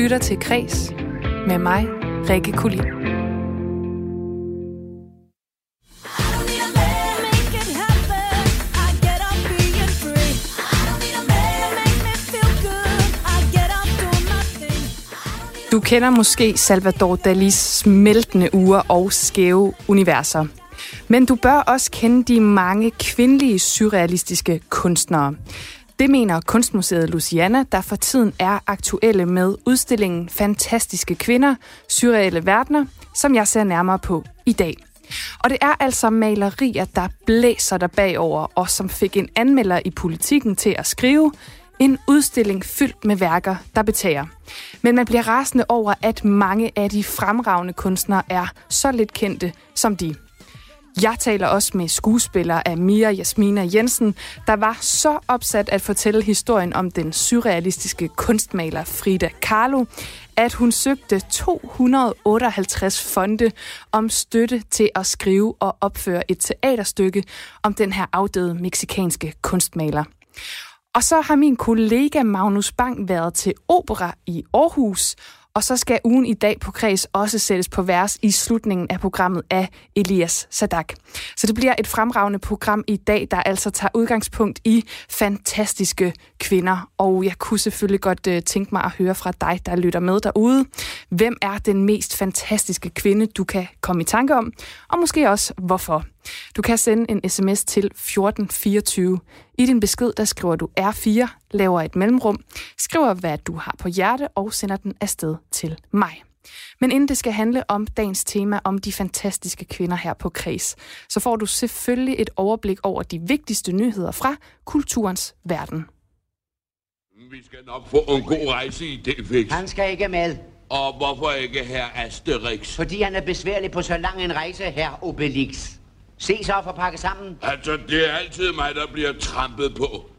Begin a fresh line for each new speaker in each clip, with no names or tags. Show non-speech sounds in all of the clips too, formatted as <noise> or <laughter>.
lytter til Kres med mig, Rikke Kulin. Du kender måske Salvador Dalis smeltende uger og skæve universer. Men du bør også kende de mange kvindelige surrealistiske kunstnere. Det mener Kunstmuseet Luciana, der for tiden er aktuelle med udstillingen Fantastiske Kvinder, Surreale Verdener, som jeg ser nærmere på i dag. Og det er altså malerier, der blæser der bagover, og som fik en anmelder i politikken til at skrive, en udstilling fyldt med værker, der betager. Men man bliver rasende over, at mange af de fremragende kunstnere er så lidt kendte som de. Jeg taler også med skuespiller Amira Jasmina Jensen, der var så opsat at fortælle historien om den surrealistiske kunstmaler Frida Kahlo, at hun søgte 258 fonde om støtte til at skrive og opføre et teaterstykke om den her afdøde meksikanske kunstmaler. Og så har min kollega Magnus Bang været til opera i Aarhus, og så skal ugen i dag på kreds også sættes på vers i slutningen af programmet af Elias Sadak. Så det bliver et fremragende program i dag, der altså tager udgangspunkt i fantastiske kvinder. Og jeg kunne selvfølgelig godt øh, tænke mig at høre fra dig, der lytter med derude. Hvem er den mest fantastiske kvinde, du kan komme i tanke om? Og måske også, hvorfor? Du kan sende en sms til 1424. I din besked, der skriver du R4, laver et mellemrum, skriver, hvad du har på hjerte og sender den afsted til mig. Men inden det skal handle om dagens tema om de fantastiske kvinder her på Kreds, så får du selvfølgelig et overblik over de vigtigste nyheder fra kulturens verden.
Vi skal nok få en god rejse i det fix.
Han skal ikke med,
Og hvorfor ikke her Asterix?
fordi han er besværlig på så lang en rejse, her Obelix. Se så for at pakke sammen.
Altså, det er altid mig, der bliver trampet på.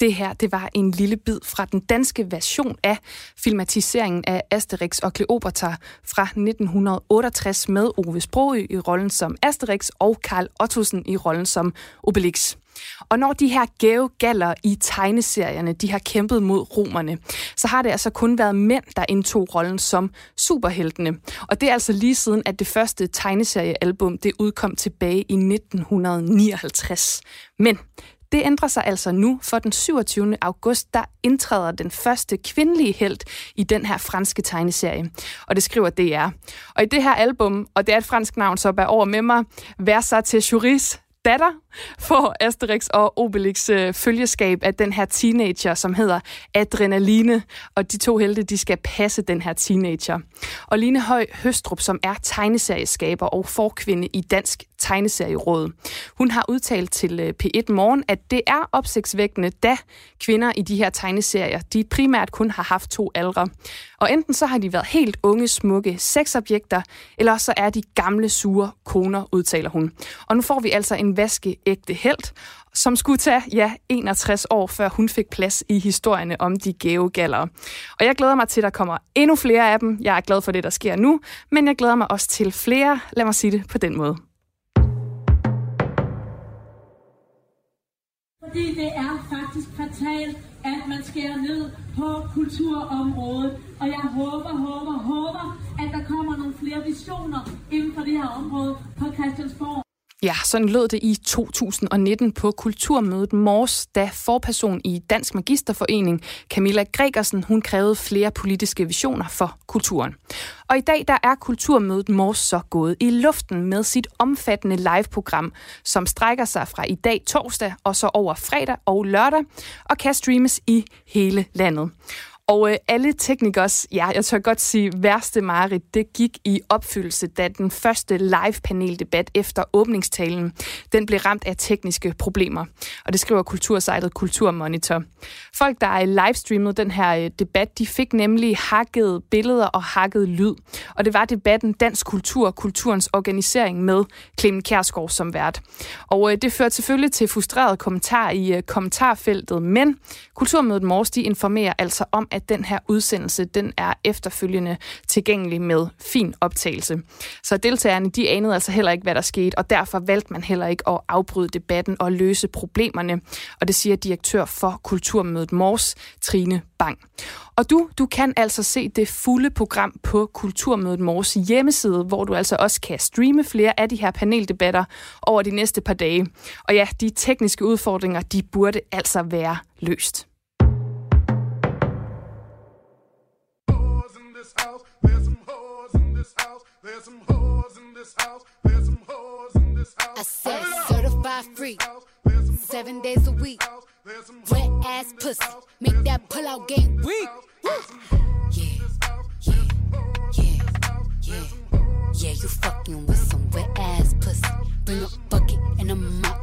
Det her, det var en lille bid fra den danske version af filmatiseringen af Asterix og Kleopatra fra 1968 med Ove Sprogø i rollen som Asterix og Karl Ottosen i rollen som Obelix. Og når de her gave galler i tegneserierne, de har kæmpet mod romerne, så har det altså kun været mænd, der indtog rollen som superheltene. Og det er altså lige siden, at det første tegneseriealbum, det udkom tilbage i 1959. Men det ændrer sig altså nu, for den 27. august, der indtræder den første kvindelige helt i den her franske tegneserie. Og det skriver DR. Og i det her album, og det er et fransk navn, så bær over med mig, Versa til Juris, datter får Asterix og Obelix øh, følgeskab af den her teenager, som hedder Adrenaline, og de to helte, de skal passe den her teenager. Og Line Høj Høstrup, som er tegneserieskaber og forkvinde i Dansk Tegneserieråd, hun har udtalt til øh, P1 Morgen, at det er opsigtsvækkende, da kvinder i de her tegneserier, de primært kun har haft to aldre. Og enten så har de været helt unge, smukke sexobjekter, eller så er de gamle, sure koner, udtaler hun. Og nu får vi altså en vaske ægte held, som skulle tage, ja, 61 år, før hun fik plads i historierne om de gavegallere. Og jeg glæder mig til, at der kommer endnu flere af dem. Jeg er glad for det, der sker nu, men jeg glæder mig også til flere. Lad mig sige det på den måde.
Fordi det er faktisk fatalt, at man skærer ned på kulturområdet. Og jeg håber, håber, håber, at der kommer nogle flere visioner inden for det her område på Christiansborg.
Ja, sådan lød det i 2019 på Kulturmødet Mors, da forperson i Dansk Magisterforening, Camilla Gregersen, hun krævede flere politiske visioner for kulturen. Og i dag der er Kulturmødet Mors så gået i luften med sit omfattende live-program, som strækker sig fra i dag torsdag og så over fredag og lørdag, og kan streames i hele landet. Og øh, alle teknikers, ja, jeg tør godt sige, værste mareridt, det gik i opfyldelse, da den første live-paneldebat efter åbningstalen, den blev ramt af tekniske problemer. Og det skriver kultursejtet Kulturmonitor. Folk, der er livestreamet den her øh, debat, de fik nemlig hakket billeder og hakket lyd. Og det var debatten Dansk Kultur, kulturens organisering med Clemen Kærsgaard som vært. Og øh, det førte selvfølgelig til frustrerede kommentarer i øh, kommentarfeltet, men Kulturmødet Mors, de informerer altså om, at den her udsendelse den er efterfølgende tilgængelig med fin optagelse. Så deltagerne de anede altså heller ikke, hvad der skete, og derfor valgte man heller ikke at afbryde debatten og løse problemerne. Og det siger direktør for Kulturmødet Mors, Trine Bang. Og du, du kan altså se det fulde program på Kulturmødet Mors hjemmeside, hvor du altså også kan streame flere af de her paneldebatter over de næste par dage. Og ja, de tekniske udfordringer, de burde altså være løst. I said certified free, seven days a week. Wet ass pussy, make that pull out game weak. Yeah, yeah, yeah, yeah, yeah. You fucking with some wet ass pussy. Bring a bucket and a mop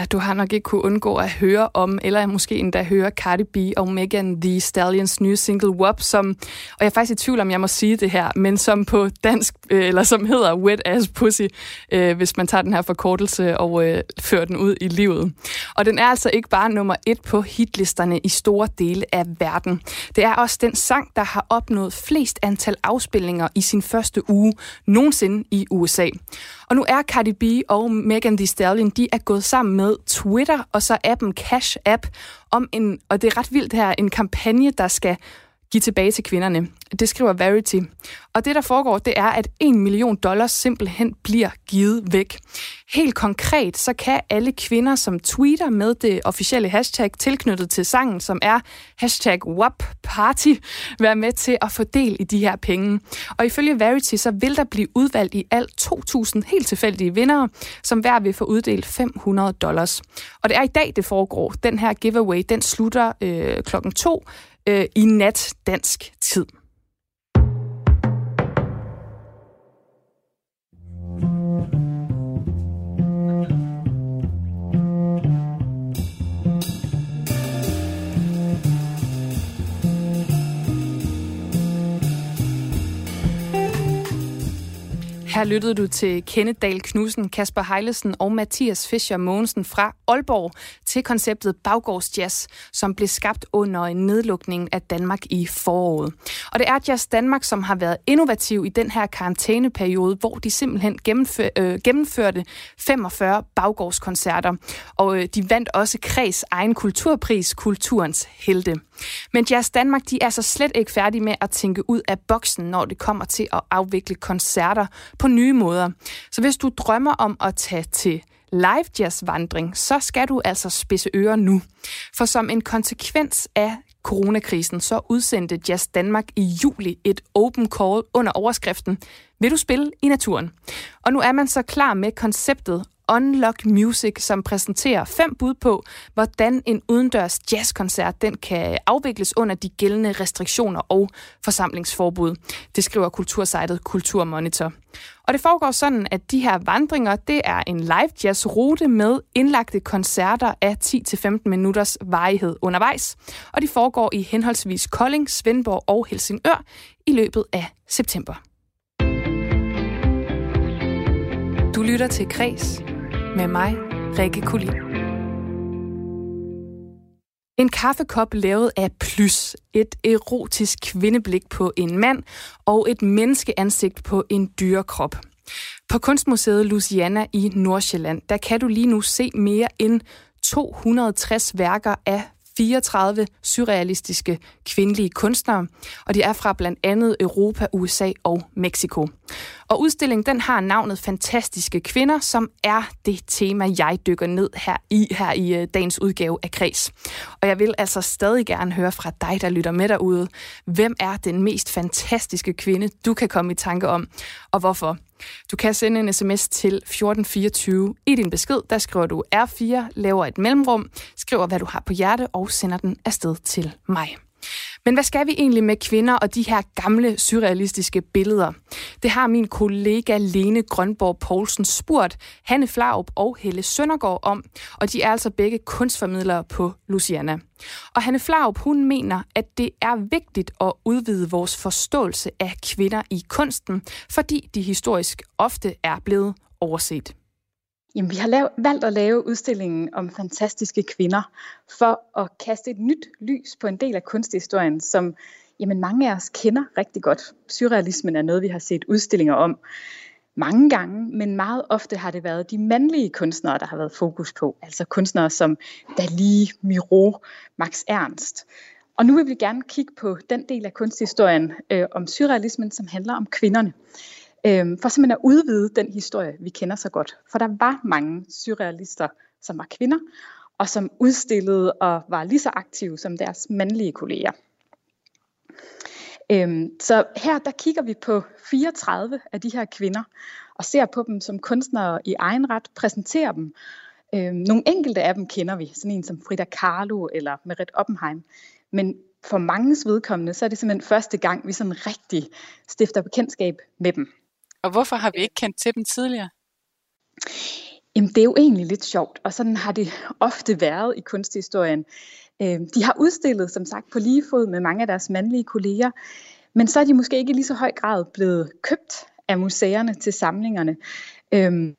Ja, du har nok ikke kunne undgå at høre om, eller måske endda høre Cardi B og Megan Thee Stallions nye single WAP, som, og jeg er faktisk i tvivl om, jeg må sige det her, men som på dansk, øh, eller som hedder Wet Ass Pussy, øh, hvis man tager den her forkortelse og øh, fører den ud i livet. Og den er altså ikke bare nummer et på hitlisterne i store dele af verden. Det er også den sang, der har opnået flest antal afspilninger i sin første uge nogensinde i USA. Og nu er Cardi B og Megan Thee Stallion, de er gået sammen med Twitter og så appen Cash App om en, og det er ret vildt her, en kampagne, der skal give tilbage til kvinderne. Det skriver Verity. Og det, der foregår, det er, at 1 million dollars simpelthen bliver givet væk. Helt konkret, så kan alle kvinder, som tweeter med det officielle hashtag tilknyttet til sangen, som er hashtag WAPParty, være med til at få del i de her penge. Og ifølge Verity, så vil der blive udvalgt i alt 2.000 helt tilfældige vindere, som hver vil få uddelt 500 dollars. Og det er i dag, det foregår. Den her giveaway, den slutter øh, klokken 2 øh, i nat dansk tid. Her lyttede du til Kenneth Dahl Knudsen, Kasper Heilesen og Mathias Fischer Mogensen fra Aalborg til konceptet Baggårds Jazz, som blev skabt under en nedlukning af Danmark i foråret. Og det er Jazz Danmark, som har været innovativ i den her karantæneperiode, hvor de simpelthen gennemfør, øh, gennemførte 45 baggårdskoncerter. Og øh, de vandt også Kreds egen kulturpris, Kulturens Helte. Men Jazz Danmark, de er så slet ikke færdige med at tænke ud af boksen, når det kommer til at afvikle koncerter på nye måder. Så hvis du drømmer om at tage til live jazz vandring, så skal du altså spidse ører nu. For som en konsekvens af coronakrisen, så udsendte Jazz Danmark i juli et open call under overskriften Vil du spille i naturen? Og nu er man så klar med konceptet Unlock Music, som præsenterer fem bud på, hvordan en udendørs jazzkoncert den kan afvikles under de gældende restriktioner og forsamlingsforbud. Det skriver kultursejtet Kulturmonitor. Og det foregår sådan, at de her vandringer, det er en live jazz rute med indlagte koncerter af 10-15 minutters varighed undervejs. Og de foregår i henholdsvis Kolding, Svendborg og Helsingør i løbet af september. Du lytter til Kres med mig, Rikke Kulin. En kaffekop lavet af plys, et erotisk kvindeblik på en mand og et menneskeansigt på en dyrekrop. På Kunstmuseet Luciana i Nordsjælland, der kan du lige nu se mere end 260 værker af 34 surrealistiske kvindelige kunstnere, og de er fra blandt andet Europa, USA og Mexico. Og udstillingen den har navnet Fantastiske Kvinder, som er det tema, jeg dykker ned her i, her i øh, dagens udgave af Kreds. Og jeg vil altså stadig gerne høre fra dig, der lytter med derude. Hvem er den mest fantastiske kvinde, du kan komme i tanke om, og hvorfor? Du kan sende en sms til 1424. I din besked, der skriver du R4, laver et mellemrum, skriver, hvad du har på hjerte, og sender den afsted til mig. Men hvad skal vi egentlig med kvinder og de her gamle surrealistiske billeder? Det har min kollega Lene Grønborg Poulsen spurgt Hanne Flaup og Helle Søndergaard om, og de er altså begge kunstformidlere på Luciana. Og Hanne Flaup, hun mener, at det er vigtigt at udvide vores forståelse af kvinder i kunsten, fordi de historisk ofte er blevet overset.
Jamen, vi har lavet, valgt at lave udstillingen om fantastiske kvinder for at kaste et nyt lys på en del af kunsthistorien, som jamen, mange af os kender rigtig godt. Surrealismen er noget, vi har set udstillinger om mange gange, men meget ofte har det været de mandlige kunstnere, der har været fokus på. Altså kunstnere som Dalí, Miro, Max Ernst. Og nu vil vi gerne kigge på den del af kunsthistorien øh, om surrealismen, som handler om kvinderne. Øh, for simpelthen at udvide den historie, vi kender så godt. For der var mange surrealister, som var kvinder, og som udstillede og var lige så aktive som deres mandlige kolleger. Øhm, så her der kigger vi på 34 af de her kvinder, og ser på dem som kunstnere i egen ret, præsenterer dem. Øhm, nogle enkelte af dem kender vi, sådan en som Frida Kahlo eller Merit Oppenheim. Men for manges vedkommende, så er det simpelthen første gang, vi sådan rigtig stifter bekendtskab med dem.
Og hvorfor har vi ikke kendt til dem tidligere?
Jamen, det er jo egentlig lidt sjovt, og sådan har det ofte været i kunsthistorien. Øhm, de har udstillet, som sagt, på lige fod med mange af deres mandlige kolleger, men så er de måske ikke i lige så høj grad blevet købt af museerne til samlingerne. Øhm,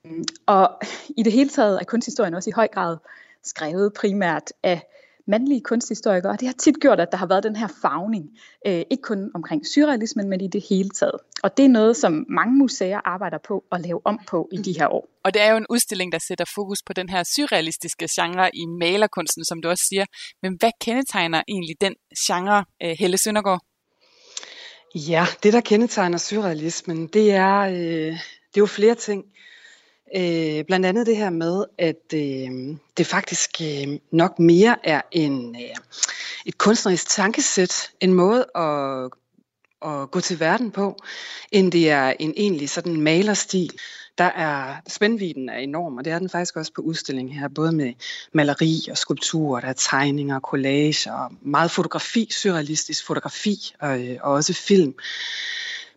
og i det hele taget er kunsthistorien også i høj grad skrevet primært af mandlige kunsthistorikere, og det har tit gjort, at der har været den her fagning, øh, ikke kun omkring surrealismen, men i det hele taget. Og det er noget, som mange museer arbejder på at lave om på i de her år.
Og det er jo en udstilling, der sætter fokus på den her surrealistiske genre i malerkunsten, som du også siger. Men hvad kendetegner egentlig den genre, øh, Helle Søndergaard?
Ja, det der kendetegner surrealismen, det er, øh, det er jo flere ting. Øh, blandt andet det her med, at øh, det faktisk øh, nok mere er en, øh, et kunstnerisk tankesæt, en måde at, at gå til verden på, end det er en egentlig sådan malerstil. Der er spændviden er enorm, og det er den faktisk også på udstillingen her, både med maleri og skulpturer, der er tegninger, collage og meget fotografi, surrealistisk fotografi og, øh, og også film.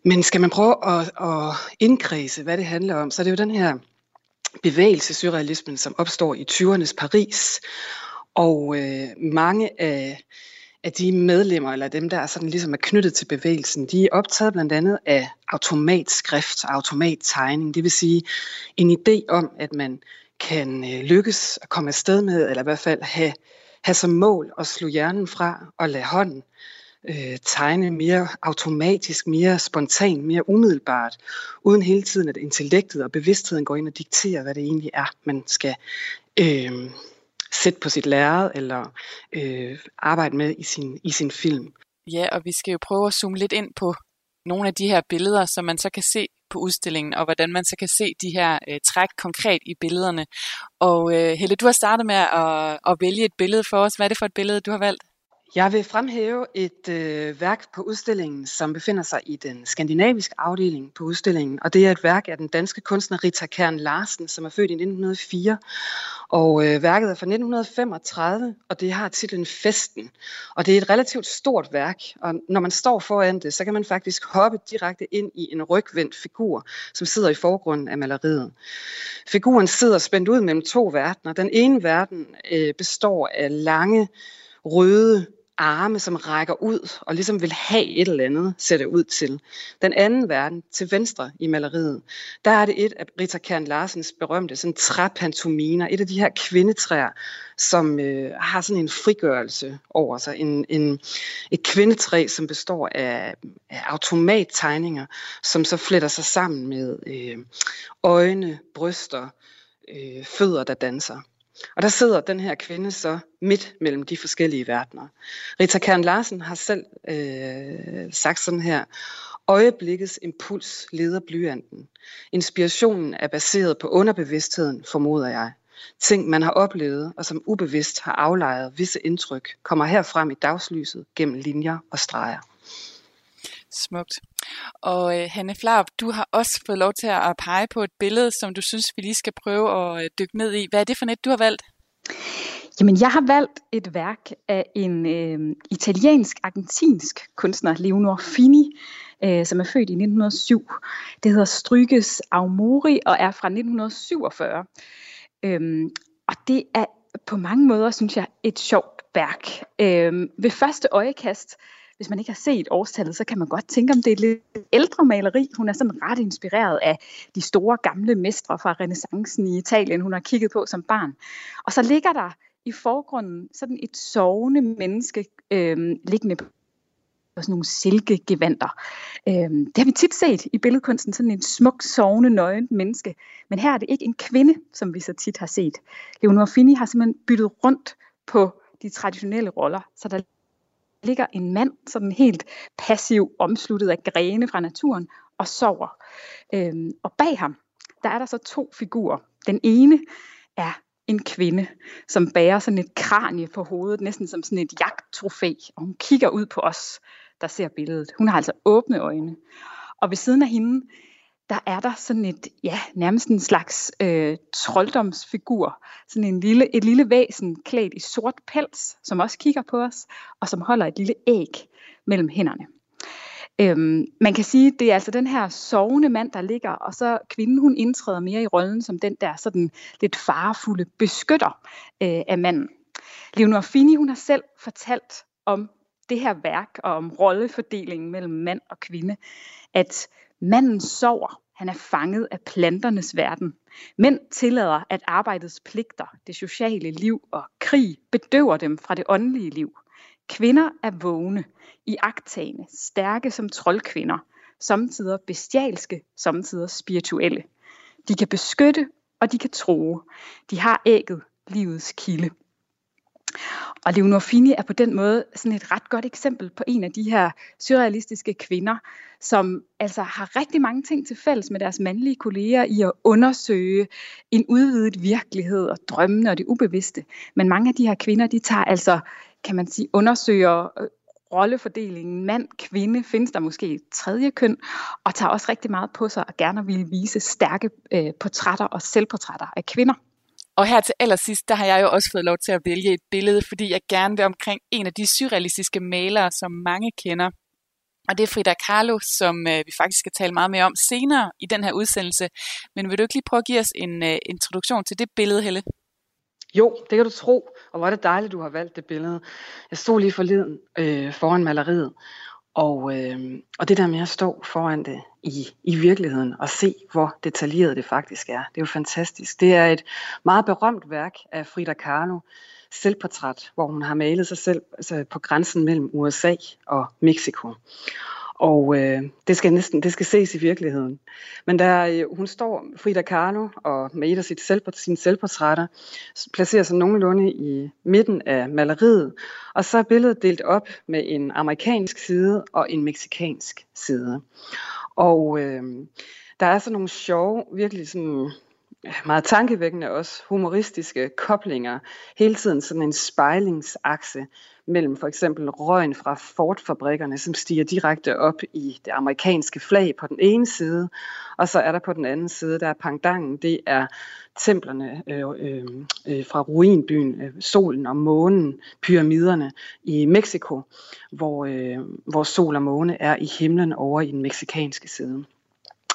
Men skal man prøve at, at indkredse, hvad det handler om, så er det jo den her bevægelse, surrealismen, som opstår i 20'ernes Paris. Og øh, mange af, af de medlemmer, eller dem, der er sådan ligesom er knyttet til bevægelsen, de er optaget blandt andet af automatskrift og automattegning. Det vil sige en idé om, at man kan øh, lykkes at komme afsted med, eller i hvert fald have, have som mål at slå hjernen fra og lade hånden øh, øh, tegne mere automatisk, mere spontant, mere umiddelbart, uden hele tiden at intellektet og bevidstheden går ind og dikterer, hvad det egentlig er, man skal øh, sætte på sit lærred eller øh, arbejde med i sin, i sin film.
Ja, og vi skal jo prøve at zoome lidt ind på nogle af de her billeder, som man så kan se på udstillingen, og hvordan man så kan se de her øh, træk konkret i billederne. Og øh, Helle, du har startet med at, at vælge et billede for os. Hvad er det for et billede, du har valgt?
Jeg vil fremhæve et øh, værk på udstillingen, som befinder sig i den skandinaviske afdeling på udstillingen. Og det er et værk af den danske kunstner Rita Kern Larsen, som er født i 1904. Og øh, værket er fra 1935, og det har titlen Festen. Og det er et relativt stort værk, og når man står foran det, så kan man faktisk hoppe direkte ind i en rygvendt figur, som sidder i forgrunden af maleriet. Figuren sidder spændt ud mellem to verdener. Den ene verden øh, består af lange, røde arme, som rækker ud og ligesom vil have et eller andet, ser det ud til. Den anden verden, til venstre i maleriet, der er det et af Rita Kern Larsens berømte sådan træpantominer, et af de her kvindetræer, som øh, har sådan en frigørelse over sig. En, en, et kvindetræ, som består af, af automattegninger, som så fletter sig sammen med øh, øjne, bryster, øh, fødder, der danser. Og der sidder den her kvinde så midt mellem de forskellige verdener. Rita Kern Larsen har selv øh, sagt sådan her, Øjeblikkets impuls leder blyanten. Inspirationen er baseret på underbevidstheden, formoder jeg. Ting, man har oplevet, og som ubevidst har aflejret visse indtryk, kommer her frem i dagslyset gennem linjer og streger.
Smukt. Og øh, Hanne Flarup, du har også fået lov til at pege på et billede, som du synes, vi lige skal prøve at øh, dykke ned i. Hvad er det for et, du har valgt?
Jamen, jeg har valgt et værk af en øh, italiensk-argentinsk kunstner, Leonor Fini, øh, som er født i 1907. Det hedder Stryges Aumori og er fra 1947. Øhm, og det er på mange måder, synes jeg, et sjovt værk. Øhm, ved første øjekast, hvis man ikke har set årstallet, så kan man godt tænke, om det er et lidt ældre maleri. Hun er sådan ret inspireret af de store gamle mestre fra renaissancen i Italien, hun har kigget på som barn. Og så ligger der i forgrunden sådan et sovende menneske øh, liggende på sådan nogle silkegevanter. Øhm, det har vi tit set i billedkunsten, sådan en smuk, sovende, nøgen menneske. Men her er det ikke en kvinde, som vi så tit har set. Leonora Fini har simpelthen byttet rundt på de traditionelle roller, så der ligger en mand, sådan helt passiv, omsluttet af grene fra naturen, og sover. Øhm, og bag ham, der er der så to figurer. Den ene er en kvinde, som bærer sådan et kranie på hovedet, næsten som sådan et jagttrofæ, og hun kigger ud på os, der ser billedet. Hun har altså åbne øjne. Og ved siden af hende, der er der sådan et, ja, nærmest en slags øh, trolddomsfigur. Sådan en lille, et lille væsen klædt i sort pels, som også kigger på os, og som holder et lille æg mellem hænderne. Øhm, man kan sige, det er altså den her sovende mand, der ligger, og så kvinden, hun indtræder mere i rollen som den der sådan lidt farefulde beskytter øh, af manden. Leonor Fini, hun har selv fortalt om det her værk og om rollefordelingen mellem mand og kvinde, at manden sover, han er fanget af planternes verden. Mænd tillader, at arbejdets pligter, det sociale liv og krig bedøver dem fra det åndelige liv. Kvinder er vågne, i agtagende, stærke som troldkvinder, samtidig bestialske, samtidig spirituelle. De kan beskytte, og de kan tro. De har ægget, livets kilde. Og Leonor Fini er på den måde sådan et ret godt eksempel på en af de her surrealistiske kvinder, som altså har rigtig mange ting til fælles med deres mandlige kolleger i at undersøge en udvidet virkelighed og drømmene og det ubevidste. Men mange af de her kvinder, de tager altså, kan man sige, undersøger øh, rollefordelingen mand-kvinde, findes der måske et tredje køn, og tager også rigtig meget på sig og gerne vil vise stærke øh, portrætter og selvportrætter af kvinder.
Og her til allersidst, der har jeg jo også fået lov til at vælge et billede, fordi jeg gerne vil omkring en af de surrealistiske malere, som mange kender. Og det er Frida Kahlo, som øh, vi faktisk skal tale meget mere om senere i den her udsendelse. Men vil du ikke lige prøve at give os en øh, introduktion til det billede, Helle?
Jo, det kan du tro. Og hvor er det dejligt, du har valgt det billede. Jeg stod lige forleden øh, foran maleriet, og, øh, og det der med at stå foran det i, i virkeligheden og se, hvor detaljeret det faktisk er, det er jo fantastisk. Det er et meget berømt værk af Frida Kahlo, selvportræt, hvor hun har malet sig selv altså på grænsen mellem USA og Mexico. Og øh, det skal næsten det skal ses i virkeligheden. Men der øh, hun står Frida Kahlo og med et af sit selv, sine selvportrætter placerer sig nogenlunde i midten af maleriet, og så er billedet delt op med en amerikansk side og en meksikansk side. Og øh, der er sådan nogle sjove, virkelig sådan meget tankevækkende også humoristiske koblinger. Hele tiden sådan en spejlingsakse mellem for eksempel røgen fra Ford-fabrikkerne, som stiger direkte op i det amerikanske flag på den ene side, og så er der på den anden side, der er pangdangen, det er templerne øh, øh, øh fra ruinbyen, øh, solen og månen, pyramiderne i Mexico, hvor, øh, hvor sol og måne er i himlen over i den meksikanske side.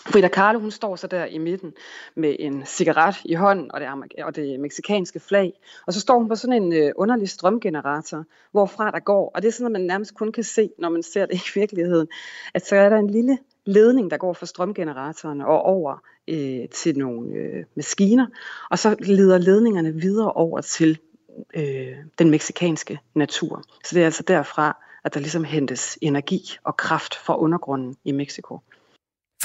Frida Kahlo, hun står så der i midten med en cigaret i hånden og det, og det meksikanske flag. Og så står hun på sådan en øh, underlig strømgenerator, hvorfra der går. Og det er sådan, at man nærmest kun kan se, når man ser det i <laughs> virkeligheden, at så er der en lille ledning, der går fra strømgeneratoren og over øh, til nogle øh, maskiner. Og så leder ledningerne videre over til øh, den meksikanske natur. Så det er altså derfra, at der ligesom hentes energi og kraft fra undergrunden i Mexico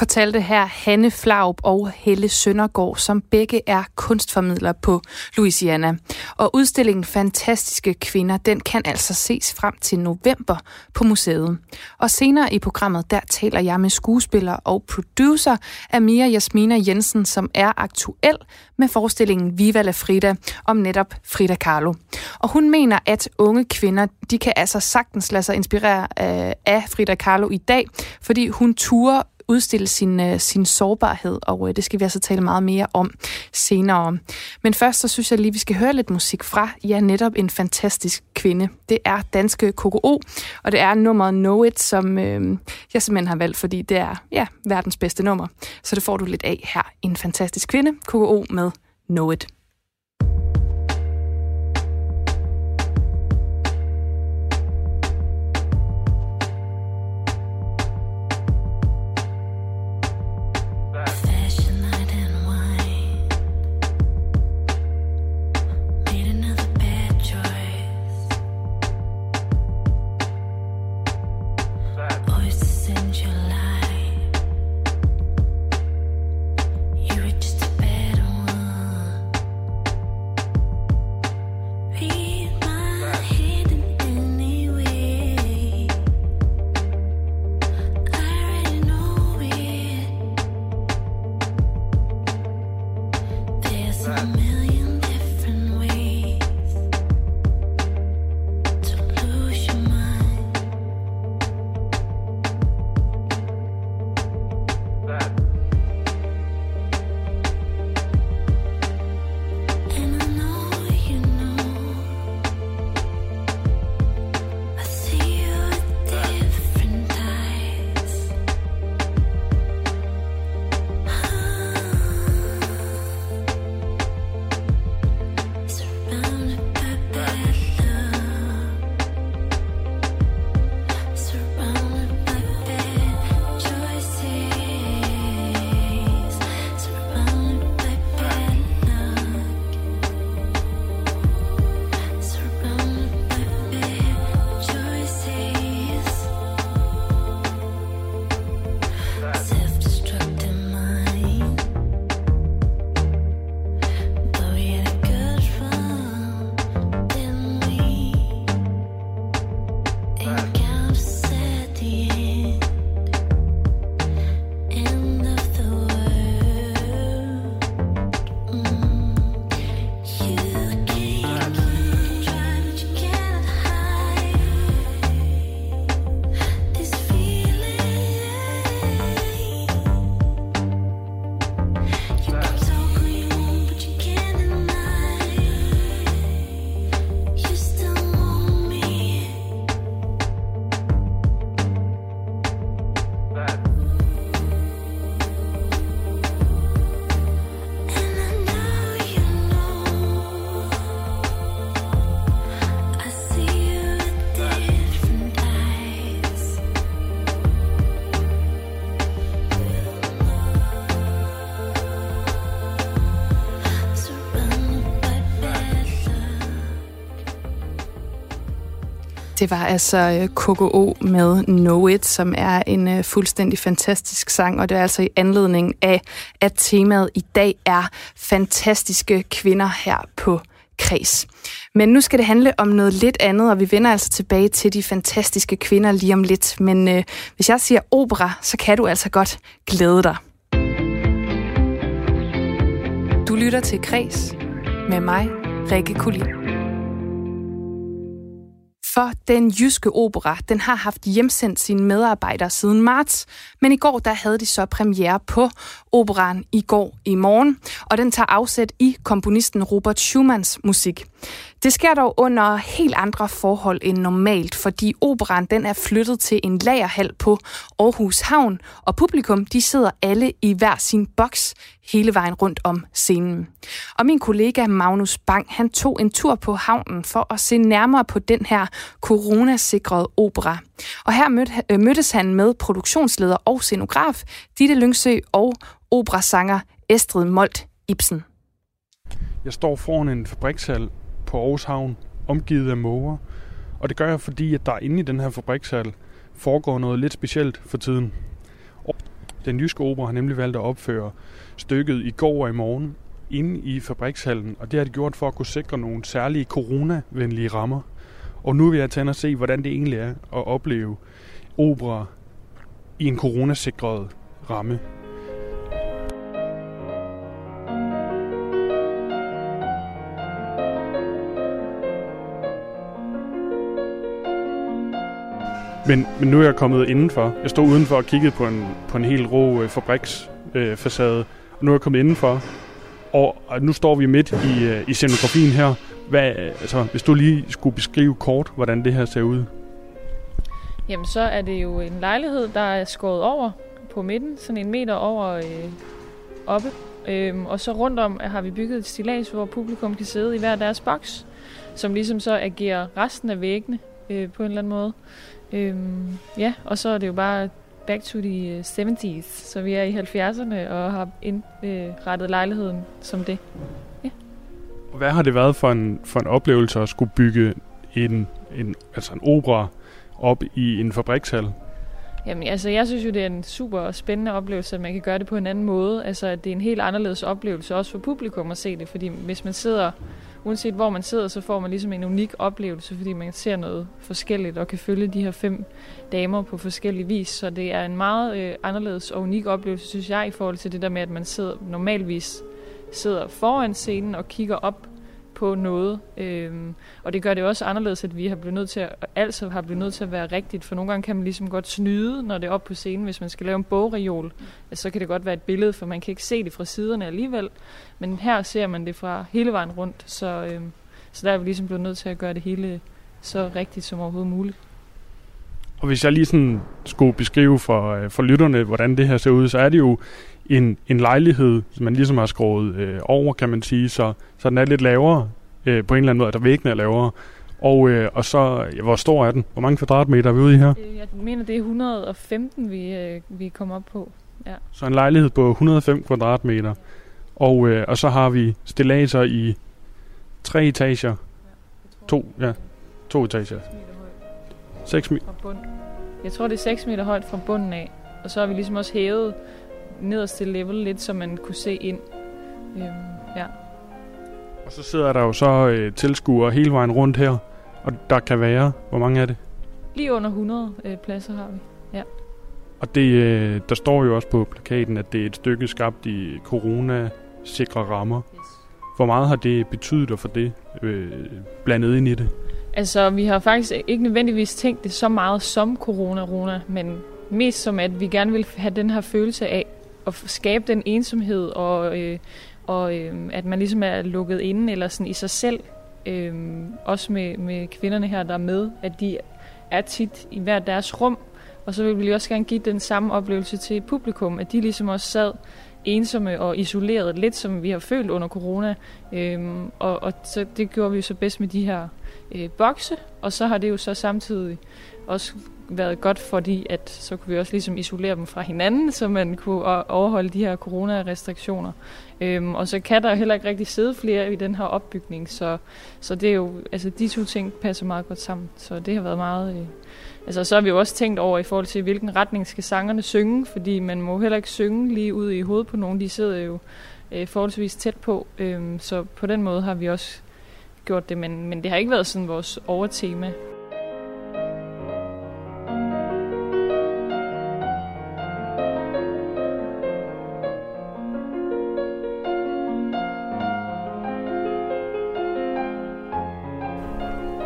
fortalte her Hanne Flaup og Helle Søndergaard, som begge er kunstformidlere på Louisiana. Og udstillingen Fantastiske Kvinder, den kan altså ses frem til november på museet. Og senere i programmet, der taler jeg med skuespiller og producer Amira Jasmina Jensen, som er aktuel med forestillingen Viva la Frida om netop Frida Kahlo. Og hun mener, at unge kvinder, de kan altså sagtens lade sig inspirere øh, af Frida Kahlo i dag, fordi hun turer udstille sin, øh, sin sårbarhed, og øh, det skal vi altså tale meget mere om senere. Men først så synes jeg lige, vi skal høre lidt musik fra, ja, netop en fantastisk kvinde. Det er danske KKO, og det er nummeret Know It, som øh, jeg simpelthen har valgt, fordi det er ja, verdens bedste nummer. Så det får du lidt af her. En fantastisk kvinde, KKO med Know It. Det var altså øh, KKO med Know It, som er en øh, fuldstændig fantastisk sang, og det er altså i anledning af, at temaet i dag er fantastiske kvinder her på kreds. Men nu skal det handle om noget lidt andet, og vi vender altså tilbage til de fantastiske kvinder lige om lidt. Men øh, hvis jeg siger opera, så kan du altså godt glæde dig. Du lytter til Kres med mig, Rikke Kulin. For den jyske opera, den har haft hjemsendt sine medarbejdere siden marts, men i går der havde de så premiere på operan i går i morgen, og den tager afsæt i komponisten Robert Schumanns musik. Det sker dog under helt andre forhold end normalt, fordi operan den er flyttet til en lagerhal på Aarhus Havn, og publikum de sidder alle i hver sin boks hele vejen rundt om scenen. Og min kollega Magnus Bang, han tog en tur på havnen for at se nærmere på den her coronasikrede opera. Og her øh, mødtes han med produktionsleder og scenograf Ditte Lyngsø og operasanger Estrid Molt Ibsen.
Jeg står foran en fabrikshal på Aarhus Havn, omgivet af måger. Og det gør jeg, fordi at der inde i den her fabrikshal foregår noget lidt specielt for tiden. Den jyske opera har nemlig valgt at opføre stykket i går og i morgen inde i fabrikshallen, og det har de gjort for at kunne sikre nogle særlige coronavenlige rammer. Og nu vil jeg tage og se, hvordan det egentlig er at opleve opera i en coronasikret ramme. Men, men nu er jeg kommet indenfor. Jeg stod udenfor og kiggede på en, på en helt rå øh, fabriksfacade. Øh, og nu er jeg kommet indenfor. Og, og nu står vi midt i, øh, i scenografien her. Hvad, altså, hvis du lige skulle beskrive kort, hvordan det her ser ud.
Jamen, så er det jo en lejlighed, der er skåret over på midten, sådan en meter over øh, oppe. Øhm, og så rundt om har vi bygget et stilas, hvor publikum kan sidde i hver deres boks, som ligesom så agerer resten af væggene øh, på en eller anden måde. Øhm, ja, og så er det jo bare back to the 70s, øh, så vi er i 70'erne og har indrettet øh, lejligheden som det. Ja.
Hvad har det været for en, for en oplevelse at skulle bygge en, en, altså en opera op i en fabrikshal?
Jamen, altså, jeg synes jo, det er en super spændende oplevelse, at man kan gøre det på en anden måde. Altså, at det er en helt anderledes oplevelse, også for publikum at se det. Fordi hvis man sidder uanset hvor man sidder, så får man ligesom en unik oplevelse, fordi man ser noget forskelligt og kan følge de her fem damer på forskellige vis. Så det er en meget øh, anderledes og unik oplevelse, synes jeg, i forhold til det der med, at man sidder normalvis sidder foran scenen og kigger op på noget. Øhm, og det gør det også anderledes, at vi har blevet nødt til at, altså har blevet nødt til at være rigtigt, for nogle gange kan man ligesom godt snyde, når det er op på scenen. Hvis man skal lave en bogreol, altså, så kan det godt være et billede, for man kan ikke se det fra siderne alligevel. Men her ser man det fra hele vejen rundt, så, øhm, så der er vi ligesom blevet nødt til at gøre det hele så rigtigt som overhovedet muligt.
Og hvis jeg lige sådan skulle beskrive for, øh, for lytterne, hvordan det her ser ud, så er det jo en, en lejlighed, som man ligesom har skåret øh, over, kan man sige, så, så den er lidt lavere øh, på en eller anden måde, at der væggene er lavere. Og, øh, og så, ja, hvor stor er den? Hvor mange kvadratmeter er vi ude i her?
Øh, jeg mener, det er 115, vi, øh, vi kommer op på. Ja.
Så en lejlighed på 105 kvadratmeter. Og, øh, og så har vi stillaser i tre etager. To, ja, to etager. 6 meter.
Jeg tror, det er 6 meter højt fra bunden af. Og så har vi ligesom også hævet nederste level lidt, så man kunne se ind. Øhm, ja.
Og så sidder der jo så øh, tilskuere hele vejen rundt her, og der kan være, hvor mange er det?
Lige under 100 øh, pladser har vi, ja.
Og det, øh, der står jo også på plakaten, at det er et stykke skabt i corona-sikre rammer. Yes. Hvor meget har det betydet at få det øh, blandet ind i det?
Altså, vi har faktisk ikke nødvendigvis tænkt det så meget som corona-rona, men mest som, at vi gerne vil have den her følelse af at skabe den ensomhed, og, øh, og øh, at man ligesom er lukket inde eller sådan i sig selv. Øh, også med, med kvinderne her, der er med, at de er tit i hver deres rum, og så vil vi også gerne give den samme oplevelse til publikum, at de ligesom også sad ensomme og isoleret, lidt som vi har følt under corona. Øhm, og, og så det gjorde vi jo så bedst med de her øh, bokse, og så har det jo så samtidig også været godt, fordi at så kunne vi også ligesom isolere dem fra hinanden, så man kunne overholde de her coronarestriktioner. Øhm, og så kan der heller ikke rigtig sidde flere i den her opbygning, så, så det er jo, altså de to ting passer meget godt sammen, så det har været meget... Øh, altså så har vi jo også tænkt over i forhold til, hvilken retning skal sangerne synge, fordi man må heller ikke synge lige ud i hovedet på nogen, de sidder jo øh, forholdsvis tæt på, øh, så på den måde har vi også gjort det, men, men det har ikke været sådan vores overtema.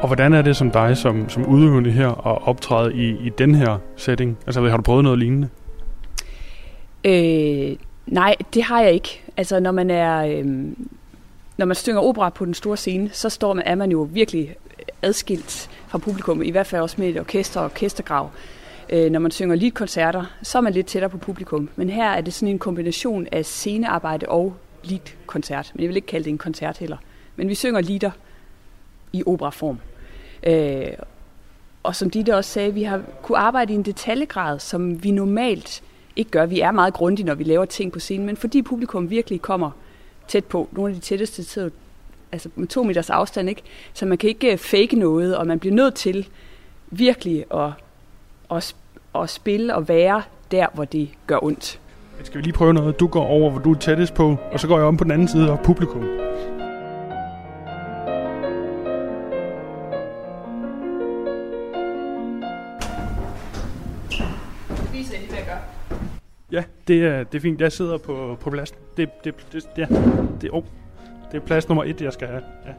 Og hvordan er det som dig, som, som udøvende her, at optræde i, i den her setting? Altså, har du prøvet noget lignende?
Øh, nej, det har jeg ikke. Altså, når man er... Øh, når man synger opera på den store scene, så står man, er man jo virkelig adskilt fra publikum, i hvert fald også med et orkester og orkestergrav. Øh, når man synger leadkoncerter, så er man lidt tættere på publikum. Men her er det sådan en kombination af scenearbejde og leadkoncert. Men jeg vil ikke kalde det en koncert heller. Men vi synger lieder i operaform. Øh, og som Ditte også sagde, vi har kunne arbejde i en detaljegrad, som vi normalt ikke gør. Vi er meget grundige, når vi laver ting på scenen, men fordi publikum virkelig kommer tæt på, nogle af de tætteste tider, altså med to meters afstand, ikke? så man kan ikke øh, fake noget, og man bliver nødt til virkelig at, at, at spille og være der, hvor det gør ondt.
Skal vi lige prøve noget? Du går over, hvor du er tættest på, og så går jeg om på den anden side og publikum. Ja, det er, det er fint. Jeg sidder på, på plads. Det, det, det, ja, det, oh, det er plads nummer et, jeg skal have. Ja.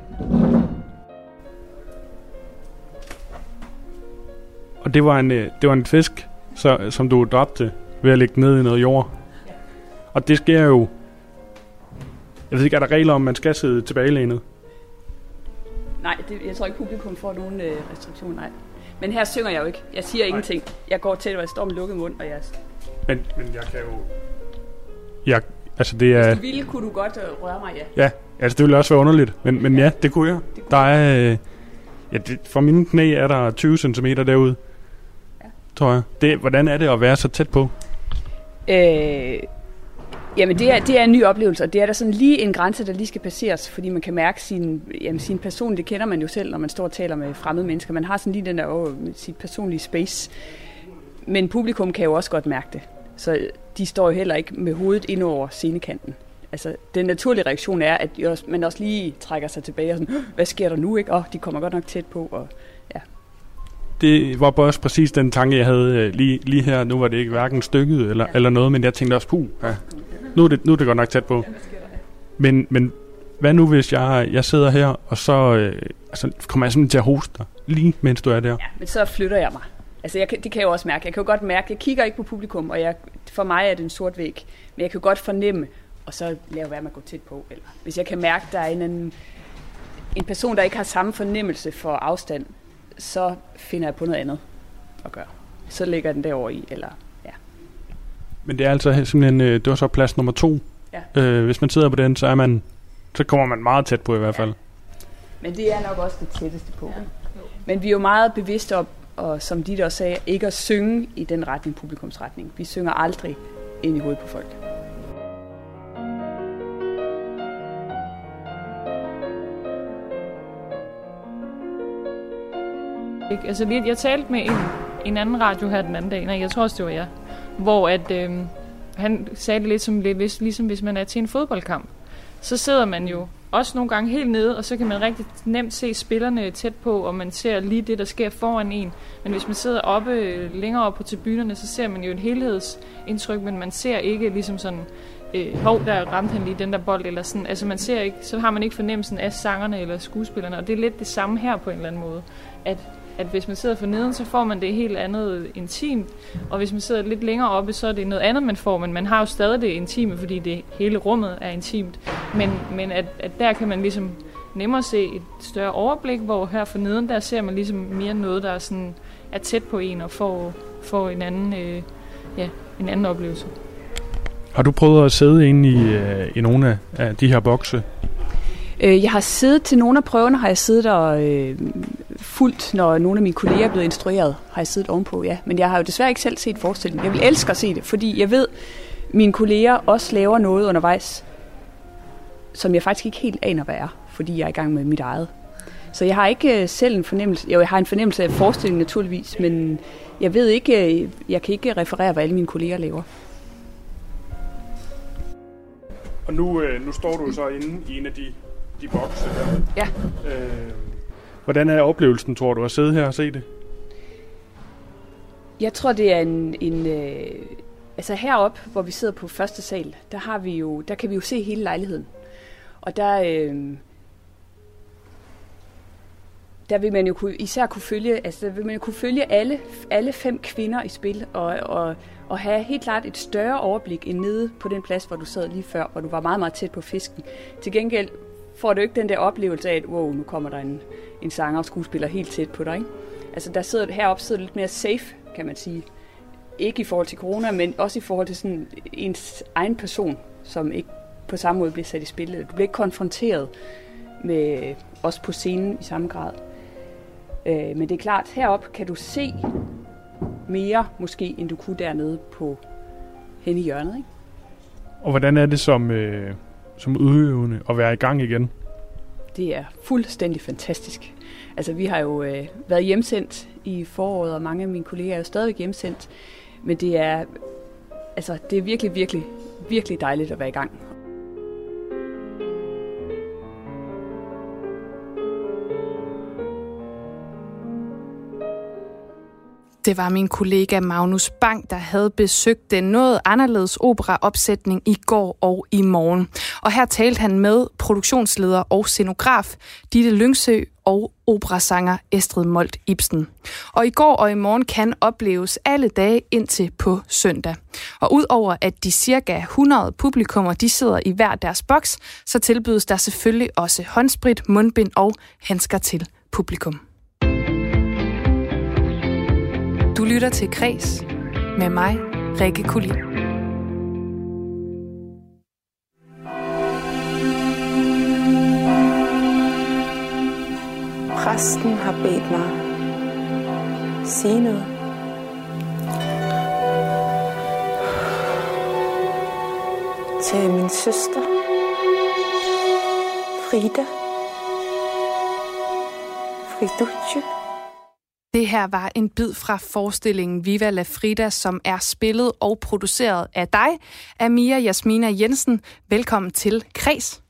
Og det var en, øh, det var en fisk, så, som du dræbte ved at lægge ned i noget jord. Og det sker jo... Jeg ved ikke, er der regler om, man skal sidde tilbagelænet?
Nej, det, jeg tror ikke, publikum får nogen øh, restriktioner, nej. Men her synger jeg jo ikke. Jeg siger nej. ingenting. Jeg går til, og jeg står med lukket mund, og jeg
men, men jeg kan jo... Jeg, altså det er...
Hvis du ville, kunne du godt øh, røre mig, ja.
Ja, altså det ville også være underligt. Men, men ja, det kunne jeg. Det kunne der er... Øh, ja, det, for mine knæ er der 20 cm derude. Ja. Tror jeg. Det, hvordan er det at være så tæt på?
Øh, Jamen det er, det er en ny oplevelse, og det er der sådan lige en grænse, der lige skal passeres, fordi man kan mærke sin, jamen sin person, det kender man jo selv, når man står og taler med fremmede mennesker. Man har sådan lige den der, åh, sit personlige space. Men publikum kan jo også godt mærke det. Så de står jo heller ikke med hovedet ind over scenekanten. Altså, den naturlige reaktion er, at man også lige trækker sig tilbage og sådan, hvad sker der nu, ikke? Åh, oh, de kommer godt nok tæt på, og ja.
Det var også præcis den tanke, jeg havde øh, lige, lige her. Nu var det ikke hverken stykket eller, ja. eller noget, men jeg tænkte også, puh, ja. nu, er det, nu er det godt nok tæt på. Men, men hvad nu, hvis jeg, jeg sidder her, og så øh, altså, kommer jeg simpelthen til at hoste dig, lige mens du er der? Ja,
men så flytter jeg mig. Altså, jeg, det kan jeg jo også mærke. Jeg kan jo godt mærke, jeg kigger ikke på publikum, og jeg, for mig er det en sort væg. Men jeg kan godt fornemme, og så lave være med at gå tæt på. Eller hvis jeg kan mærke, der er en, en, en person, der ikke har samme fornemmelse for afstand, så finder jeg på noget andet at gøre. Så lægger jeg den derovre i, eller ja.
Men det er altså simpelthen, øh, det var så plads nummer to. Ja. Øh, hvis man sidder på den, så er man, så kommer man meget tæt på i hvert fald. Ja.
Men det er nok også det tætteste på. Ja. Men vi er jo meget bevidste om, og som de også sagde, ikke at synge i den retning, publikumsretning. Vi synger aldrig ind i hovedet på folk. Ikke?
Altså, jeg, jeg talte med en, en anden radio her den anden dag, nej, jeg tror også, det var jeg, hvor at, øh, han sagde det lidt som, lidt, ligesom hvis man er til en fodboldkamp. Så sidder man jo også nogle gange helt nede, og så kan man rigtig nemt se spillerne tæt på, og man ser lige det, der sker foran en. Men hvis man sidder oppe øh, længere oppe på tribunerne, så ser man jo et helhedsindtryk, men man ser ikke ligesom sådan, øh, hov, der ramte han lige den der bold, eller sådan. Altså man ser ikke, så har man ikke fornemmelsen af sangerne eller skuespillerne, og det er lidt det samme her på en eller anden måde. At at hvis man sidder for neden, så får man det helt andet intimt, og hvis man sidder lidt længere oppe, så er det noget andet, man får, men man har jo stadig det intime, fordi det hele rummet er intimt. Men, men at, at der kan man ligesom nemmere se et større overblik, hvor her for neden, der ser man ligesom mere noget, der er, sådan, er tæt på en og får, får en anden, øh, ja, en anden oplevelse.
Har du prøvet at sidde inde i, øh, i nogle af de her bokse?
Øh, jeg har siddet til nogle af prøverne, har jeg siddet og øh, fuldt, når nogle af mine kolleger er blevet instrueret, har jeg siddet ovenpå, ja. Men jeg har jo desværre ikke selv set forestillingen. Jeg vil elske at se det, fordi jeg ved, mine kolleger også laver noget undervejs, som jeg faktisk ikke helt aner, hvad er, fordi jeg er i gang med mit eget. Så jeg har ikke øh, selv en fornemmelse, jo, jeg har en fornemmelse af forestillingen naturligvis, men jeg ved ikke, øh, jeg kan ikke referere, hvad alle mine kolleger laver.
Og nu, øh, nu står du så inde i en af de, de bokse her.
Ja.
Øh, hvordan er oplevelsen, tror du, at sidde her og se det?
Jeg tror, det er en... en øh, altså heroppe, hvor vi sidder på første sal, der, har vi jo, der kan vi jo se hele lejligheden. Og der, øh, der vil man jo kunne, især kunne følge, altså der vil man jo kunne følge alle, alle fem kvinder i spil, og, og, og have helt klart et større overblik end nede på den plads, hvor du sad lige før, hvor du var meget, meget tæt på fisken. Til gengæld får du ikke den der oplevelse af, at wow, nu kommer der en, en sanger og skuespiller helt tæt på dig. Ikke? Altså der sidder, heroppe sidder lidt mere safe, kan man sige. Ikke i forhold til corona, men også i forhold til sådan ens egen person, som ikke på samme måde bliver sat i spil. Du bliver ikke konfronteret med os på scenen i samme grad. Øh, men det er klart, herop kan du se mere måske, end du kunne dernede på hen i hjørnet. Ikke?
Og hvordan er det som, øh, som udøvende at være i gang igen?
Det er fuldstændig fantastisk. Altså, vi har jo øh, været hjemsendt i foråret, og mange af mine kolleger er jo stadigvæk hjemsendt. Men det er, altså, det er virkelig, virkelig, virkelig dejligt at være i gang.
Det var min kollega Magnus Bang, der havde besøgt den noget anderledes operaopsætning i går og i morgen. Og her talte han med produktionsleder og scenograf Ditte Lyngsø og operasanger Estrid Molt Ibsen. Og i går og i morgen kan opleves alle dage indtil på søndag. Og udover at de cirka 100 publikummer de sidder i hver deres boks, så tilbydes der selvfølgelig også håndsprit, mundbind og handsker til publikum. Du lytter til Kres med mig, Rikke Kulin.
Præsten har bedt mig sige noget. Til min søster, Frida. Friducci.
Det her var en bid fra forestillingen Viva la Frida, som er spillet og produceret af dig, Amia Jasmina Jensen. Velkommen til Kres.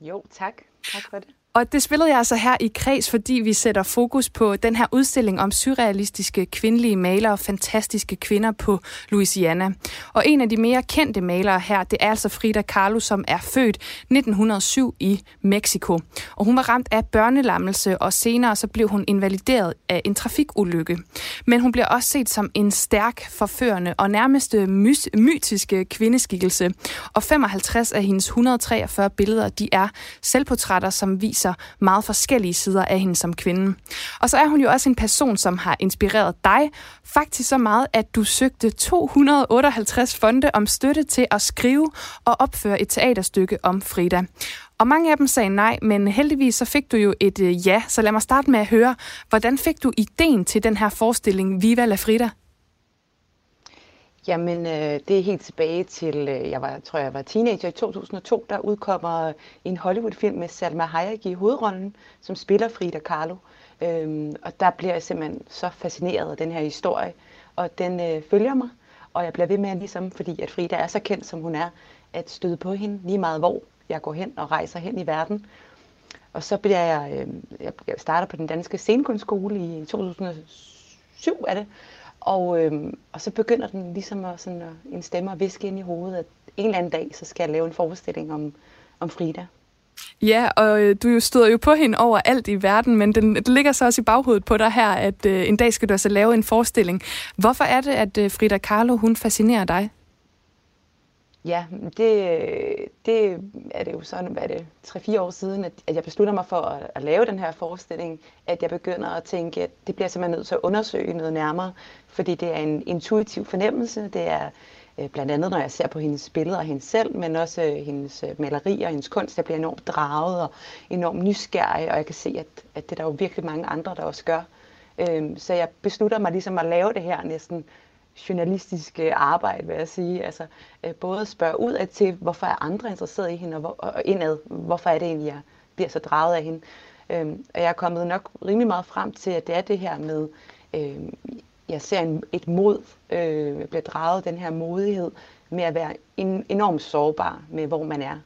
Jo, tak. Tak for det.
Og det spillede jeg altså her i Kreds, fordi vi sætter fokus på den her udstilling om surrealistiske kvindelige malere og fantastiske kvinder på Louisiana. Og en af de mere kendte malere her, det er altså Frida Kahlo, som er født 1907 i Mexico. Og hun var ramt af børnelammelse, og senere så blev hun invalideret af en trafikulykke. Men hun bliver også set som en stærk, forførende og nærmest my- mytiske kvindeskikkelse. Og 55 af hendes 143 billeder, de er selvportrætter, som viser viser meget forskellige sider af hende som kvinde. Og så er hun jo også en person, som har inspireret dig, faktisk så meget, at du søgte 258 fonde om støtte til at skrive og opføre et teaterstykke om Frida. Og mange af dem sagde nej, men heldigvis så fik du jo et øh, ja. Så lad mig starte med at høre, hvordan fik du ideen til den her forestilling Viva la Frida?
Jamen, øh, det er helt tilbage til, øh, jeg var, tror jeg var teenager i 2002, der udkommer en Hollywood-film med Salma Hayek i hovedrollen, som spiller Frida Kahlo. Øhm, og der bliver jeg simpelthen så fascineret af den her historie, og den øh, følger mig, og jeg bliver ved med, ligesom, fordi at Frida er så kendt, som hun er, at støde på hende lige meget, hvor jeg går hen og rejser hen i verden. Og så bliver jeg, øh, jeg starter på den danske scenekunstskole i 2007, er det, og, øhm, og så begynder den ligesom at, sådan, at en stemme at viske ind i hovedet, at en eller anden dag, så skal jeg lave en forestilling om, om Frida.
Ja, og øh, du støder jo på hende over alt i verden, men den, det ligger så også i baghovedet på dig her, at øh, en dag skal du altså lave en forestilling. Hvorfor er det, at øh, Frida Kahlo, hun fascinerer dig?
Ja, det, det er det jo sådan, hvad er det, 3-4 år siden, at, at jeg beslutter mig for at, at lave den her forestilling, at jeg begynder at tænke, at det bliver simpelthen nødt til at undersøge noget nærmere, fordi det er en intuitiv fornemmelse, det er øh, blandt andet når jeg ser på hendes billeder og hende selv, men også øh, hendes øh, malerier og hendes kunst, jeg bliver enormt draget og enormt nysgerrig, og jeg kan se, at, at det er der jo virkelig mange andre, der også gør. Øhm, så jeg beslutter mig ligesom at lave det her næsten journalistisk arbejde, vil jeg sige. Altså, øh, både at spørge ud af til, hvorfor er andre interesseret i hende, og, hvor, og indad, hvorfor er det egentlig, jeg bliver så draget af hende. Øhm, og jeg er kommet nok rimelig meget frem til, at det er det her med, øh, jeg ser en, et mod, øh, jeg bliver draget den her modighed med at være en, enormt sårbar med, hvor man er.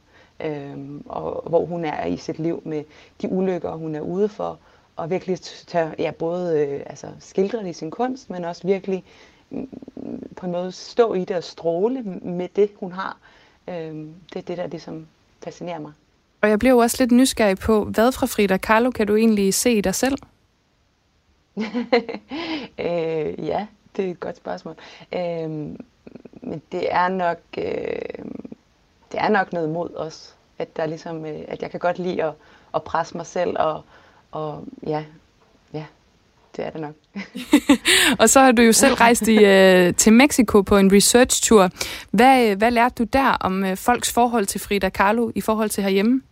Øh, og hvor hun er i sit liv med de ulykker, hun er ude for, og virkelig tør, ja, både øh, altså, skildre det i sin kunst, men også virkelig på en måde stå i det og stråle med det, hun har. Øh, det er det, der ligesom fascinerer mig.
Og jeg bliver jo også lidt nysgerrig på, hvad fra Frida Kahlo kan du egentlig se i dig selv? <laughs>
øh, ja, det er et godt spørgsmål. Øh, men det er nok øh, det er nok noget mod os, at der ligesom, øh, at jeg kan godt lide at, at presse mig selv og, og ja, det er det nok. <laughs>
og så har du jo selv rejst i, øh, til Mexico på en research-tur. Hvad, hvad lærte du der om øh, folks forhold til Frida Kahlo i forhold til herhjemme?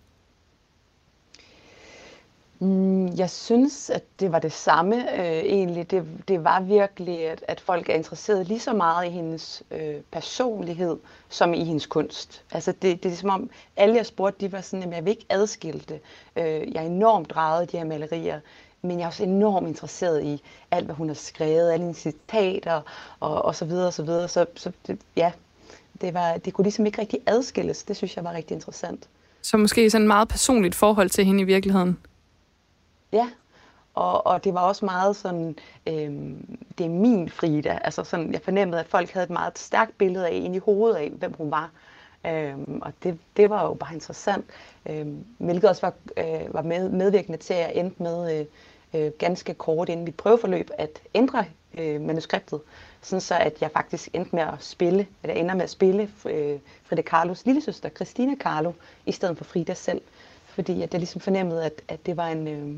Mm, jeg synes, at det var det samme øh, egentlig. Det, det var virkelig, at, at folk er interesseret lige så meget i hendes øh, personlighed, som i hendes kunst. Altså det, det er som om, alle jeg spurgte, de var sådan, at jeg vil ikke adskille det. Øh, jeg er enormt drejet af de her malerier, men jeg er også enormt interesseret i alt, hvad hun har skrevet, alle hendes citater og, og så videre og så videre. Så, så det, ja, det, var, det kunne ligesom ikke rigtig adskilles. Det synes jeg var rigtig interessant.
Så måske sådan et meget personligt forhold til hende i virkeligheden?
Ja, og, og det var også meget sådan, øhm, det er min Frida. Altså sådan, jeg fornemmede, at folk havde et meget stærkt billede af en i hovedet af, hvem hun var. Øhm, og det, det var jo bare interessant, øhm, hvilket også var, øh, var med, medvirkende til, at jeg endte med øh, øh, ganske kort inden mit prøveforløb at ændre øh, manuskriptet, sådan så at jeg faktisk endte med at spille, at jeg ender med at spille øh, Frida Carlos lillesøster, Christina Carlo, i stedet for Frida selv. Fordi at jeg ligesom fornemmede, at, at det var en... Øh,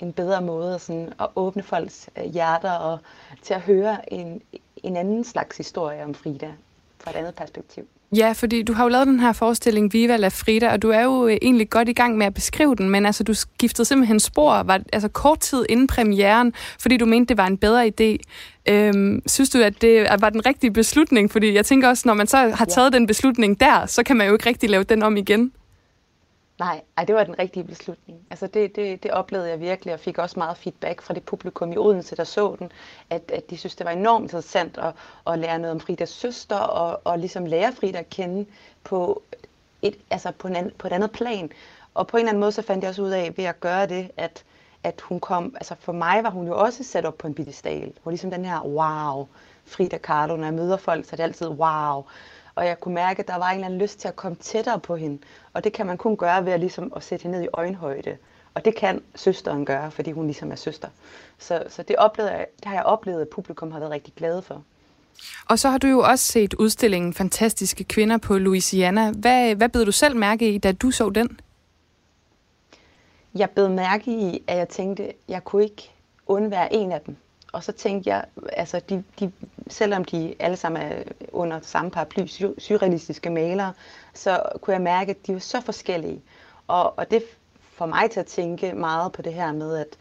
en bedre måde at, sådan, at åbne folks øh, hjerter og til at høre en, en anden slags historie om Frida fra et andet perspektiv.
Ja, fordi du har jo lavet den her forestilling Viva la Frida, og du er jo øh, egentlig godt i gang med at beskrive den, men altså du skiftede simpelthen spor, var, altså kort tid inden premieren, fordi du mente, det var en bedre idé. Øhm, synes du, at det var den rigtige beslutning? Fordi jeg tænker også, når man så har taget ja. den beslutning der, så kan man jo ikke rigtig lave den om igen.
Nej, ej, det var den rigtige beslutning. Altså det, det, det oplevede jeg virkelig, og fik også meget feedback fra det publikum i Odense, der så den, at, at de synes, det var enormt interessant at, at lære noget om Fridas søster, og, og ligesom lære Frida at kende på et, altså på, en anden, på et andet plan. Og på en eller anden måde, så fandt jeg også ud af, ved at gøre det, at, at hun kom, altså for mig var hun jo også sat op på en pedestal. Hun var ligesom den her, wow, Frida Kahlo, når jeg møder folk, så er det altid wow og jeg kunne mærke, at der var en eller anden lyst til at komme tættere på hende. Og det kan man kun gøre ved at, ligesom, at sætte hende ned i øjenhøjde. Og det kan søsteren gøre, fordi hun ligesom er søster. Så, så det, oplevede jeg, det har jeg oplevet, at publikum har været rigtig glade for.
Og så har du jo også set udstillingen Fantastiske Kvinder på Louisiana. Hvad, hvad bed du selv mærke i, da du så den?
Jeg bed mærke i, at jeg tænkte, at jeg kunne ikke undvære en af dem. Og så tænkte jeg, altså de, de, selvom de alle sammen er under samme paraply, surrealistiske malere, så kunne jeg mærke, at de var så forskellige. Og, og det får mig til at tænke meget på det her med, at,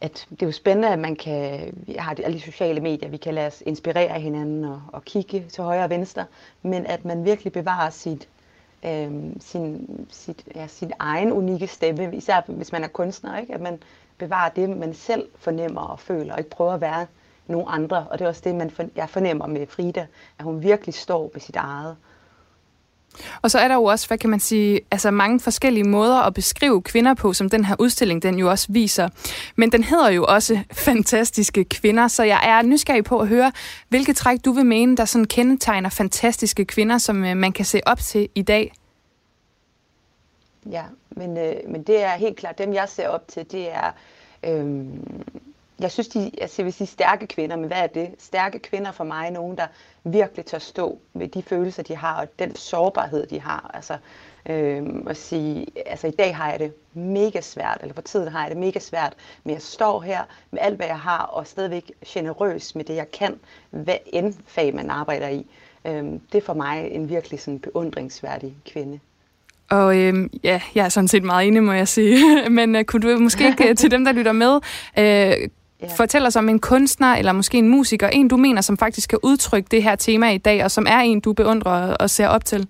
at det er jo spændende, at man kan, vi har alle de sociale medier, vi kan lade os inspirere hinanden og, og kigge til højre og venstre, men at man virkelig bevarer sit, øh, sin, sit, ja, sin egen unikke stemme, især hvis man er kunstner, ikke? at man bevare det, man selv fornemmer og føler, og ikke prøve at være nogen andre. Og det er også det, man for, jeg fornemmer med Frida, at hun virkelig står ved sit eget.
Og så er der jo også, hvad kan man sige, altså mange forskellige måder at beskrive kvinder på, som den her udstilling den jo også viser. Men den hedder jo også <laughs> Fantastiske Kvinder, så jeg er nysgerrig på at høre, hvilke træk du vil mene, der sådan kendetegner fantastiske kvinder, som øh, man kan se op til i dag.
Ja, men, øh, men det er helt klart, dem jeg ser op til, det er, øh, jeg synes, de, altså jeg vil sige stærke kvinder, men hvad er det? Stærke kvinder for mig er nogen, der virkelig tør stå med de følelser, de har, og den sårbarhed, de har. Altså, øh, at sige, altså i dag har jeg det mega svært, eller for tiden har jeg det mega svært, men jeg står her med alt, hvad jeg har, og stadigvæk generøs med det, jeg kan, hvad end fag man arbejder i. Øh, det er for mig en virkelig sådan beundringsværdig kvinde.
Og øhm, ja, jeg er sådan set meget enig, må jeg sige. <laughs> Men øh, kunne du måske ikke til dem, der lytter med, øh, ja. fortælle os om en kunstner eller måske en musiker, en du mener, som faktisk kan udtrykke det her tema i dag, og som er en, du beundrer og ser op til?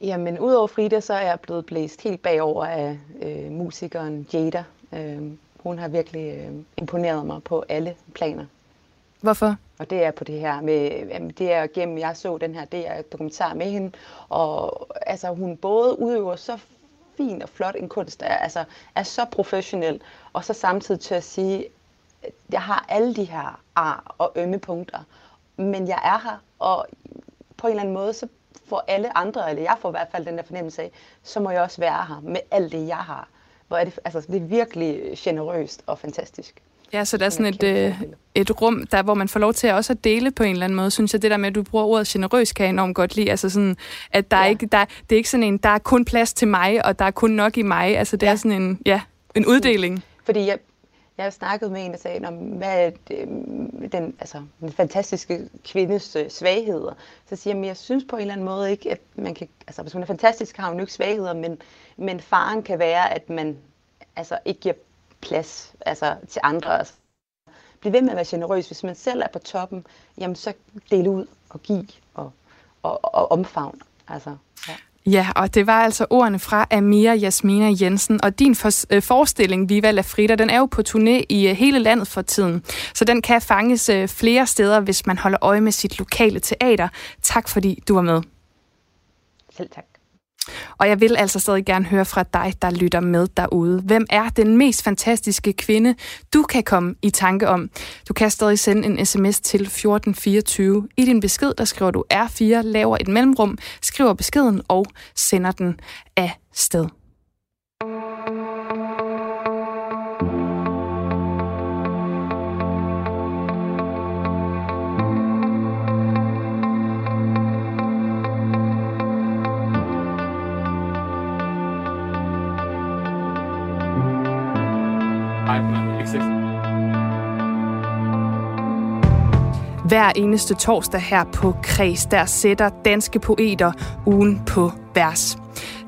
Jamen, udover Frida, så er jeg blevet blæst helt bagover af øh, musikeren Jada. Øh, hun har virkelig øh, imponeret mig på alle planer.
Hvorfor?
Og det er på det her med, det er gennem, jeg så den her DR dokumentar med hende, og altså hun både udøver så fin og flot en kunst, er, altså er så professionel, og så samtidig til at sige, jeg har alle de her ar og ømme punkter, men jeg er her, og på en eller anden måde, så får alle andre, eller jeg får i hvert fald den der fornemmelse af, så må jeg også være her med alt det, jeg har. Hvor er det, altså, det er virkelig generøst og fantastisk.
Ja, så der er sådan et, øh, et rum, der hvor man får lov til også at dele på en eller anden måde. Synes jeg, det der med, at du bruger ordet generøs, kan jeg enormt godt lide. Altså sådan, at der ja. er ikke, der, det er ikke sådan en, der er kun plads til mig, og der er kun nok i mig. Altså det ja. er sådan en, ja, en uddeling.
Fordi jeg, jeg har snakket med en, der sagde, om hvad er den, altså, den fantastiske kvindes øh, svagheder. Så siger jeg, at jeg synes på en eller anden måde ikke, at man kan, altså hvis man er fantastisk, har hun ikke svagheder, men, men faren kan være, at man altså, ikke giver plads altså, til andre. Altså, bliv ved med at være generøs. Hvis man selv er på toppen, jamen så del ud og giv og, og, og omfavn. Altså, ja.
Ja, og det var altså ordene fra Amira Jasmina Jensen. Og din for, øh, forestilling, Viva La Frida, den er jo på turné i øh, hele landet for tiden. Så den kan fanges øh, flere steder, hvis man holder øje med sit lokale teater. Tak fordi du var med.
Selv tak.
Og jeg vil altså stadig gerne høre fra dig, der lytter med derude. Hvem er den mest fantastiske kvinde, du kan komme i tanke om? Du kan stadig sende en sms til 1424. I din besked, der skriver du R4, laver et mellemrum, skriver beskeden og sender den af sted. Hver eneste torsdag her på Kreds, der sætter danske poeter ugen på vers.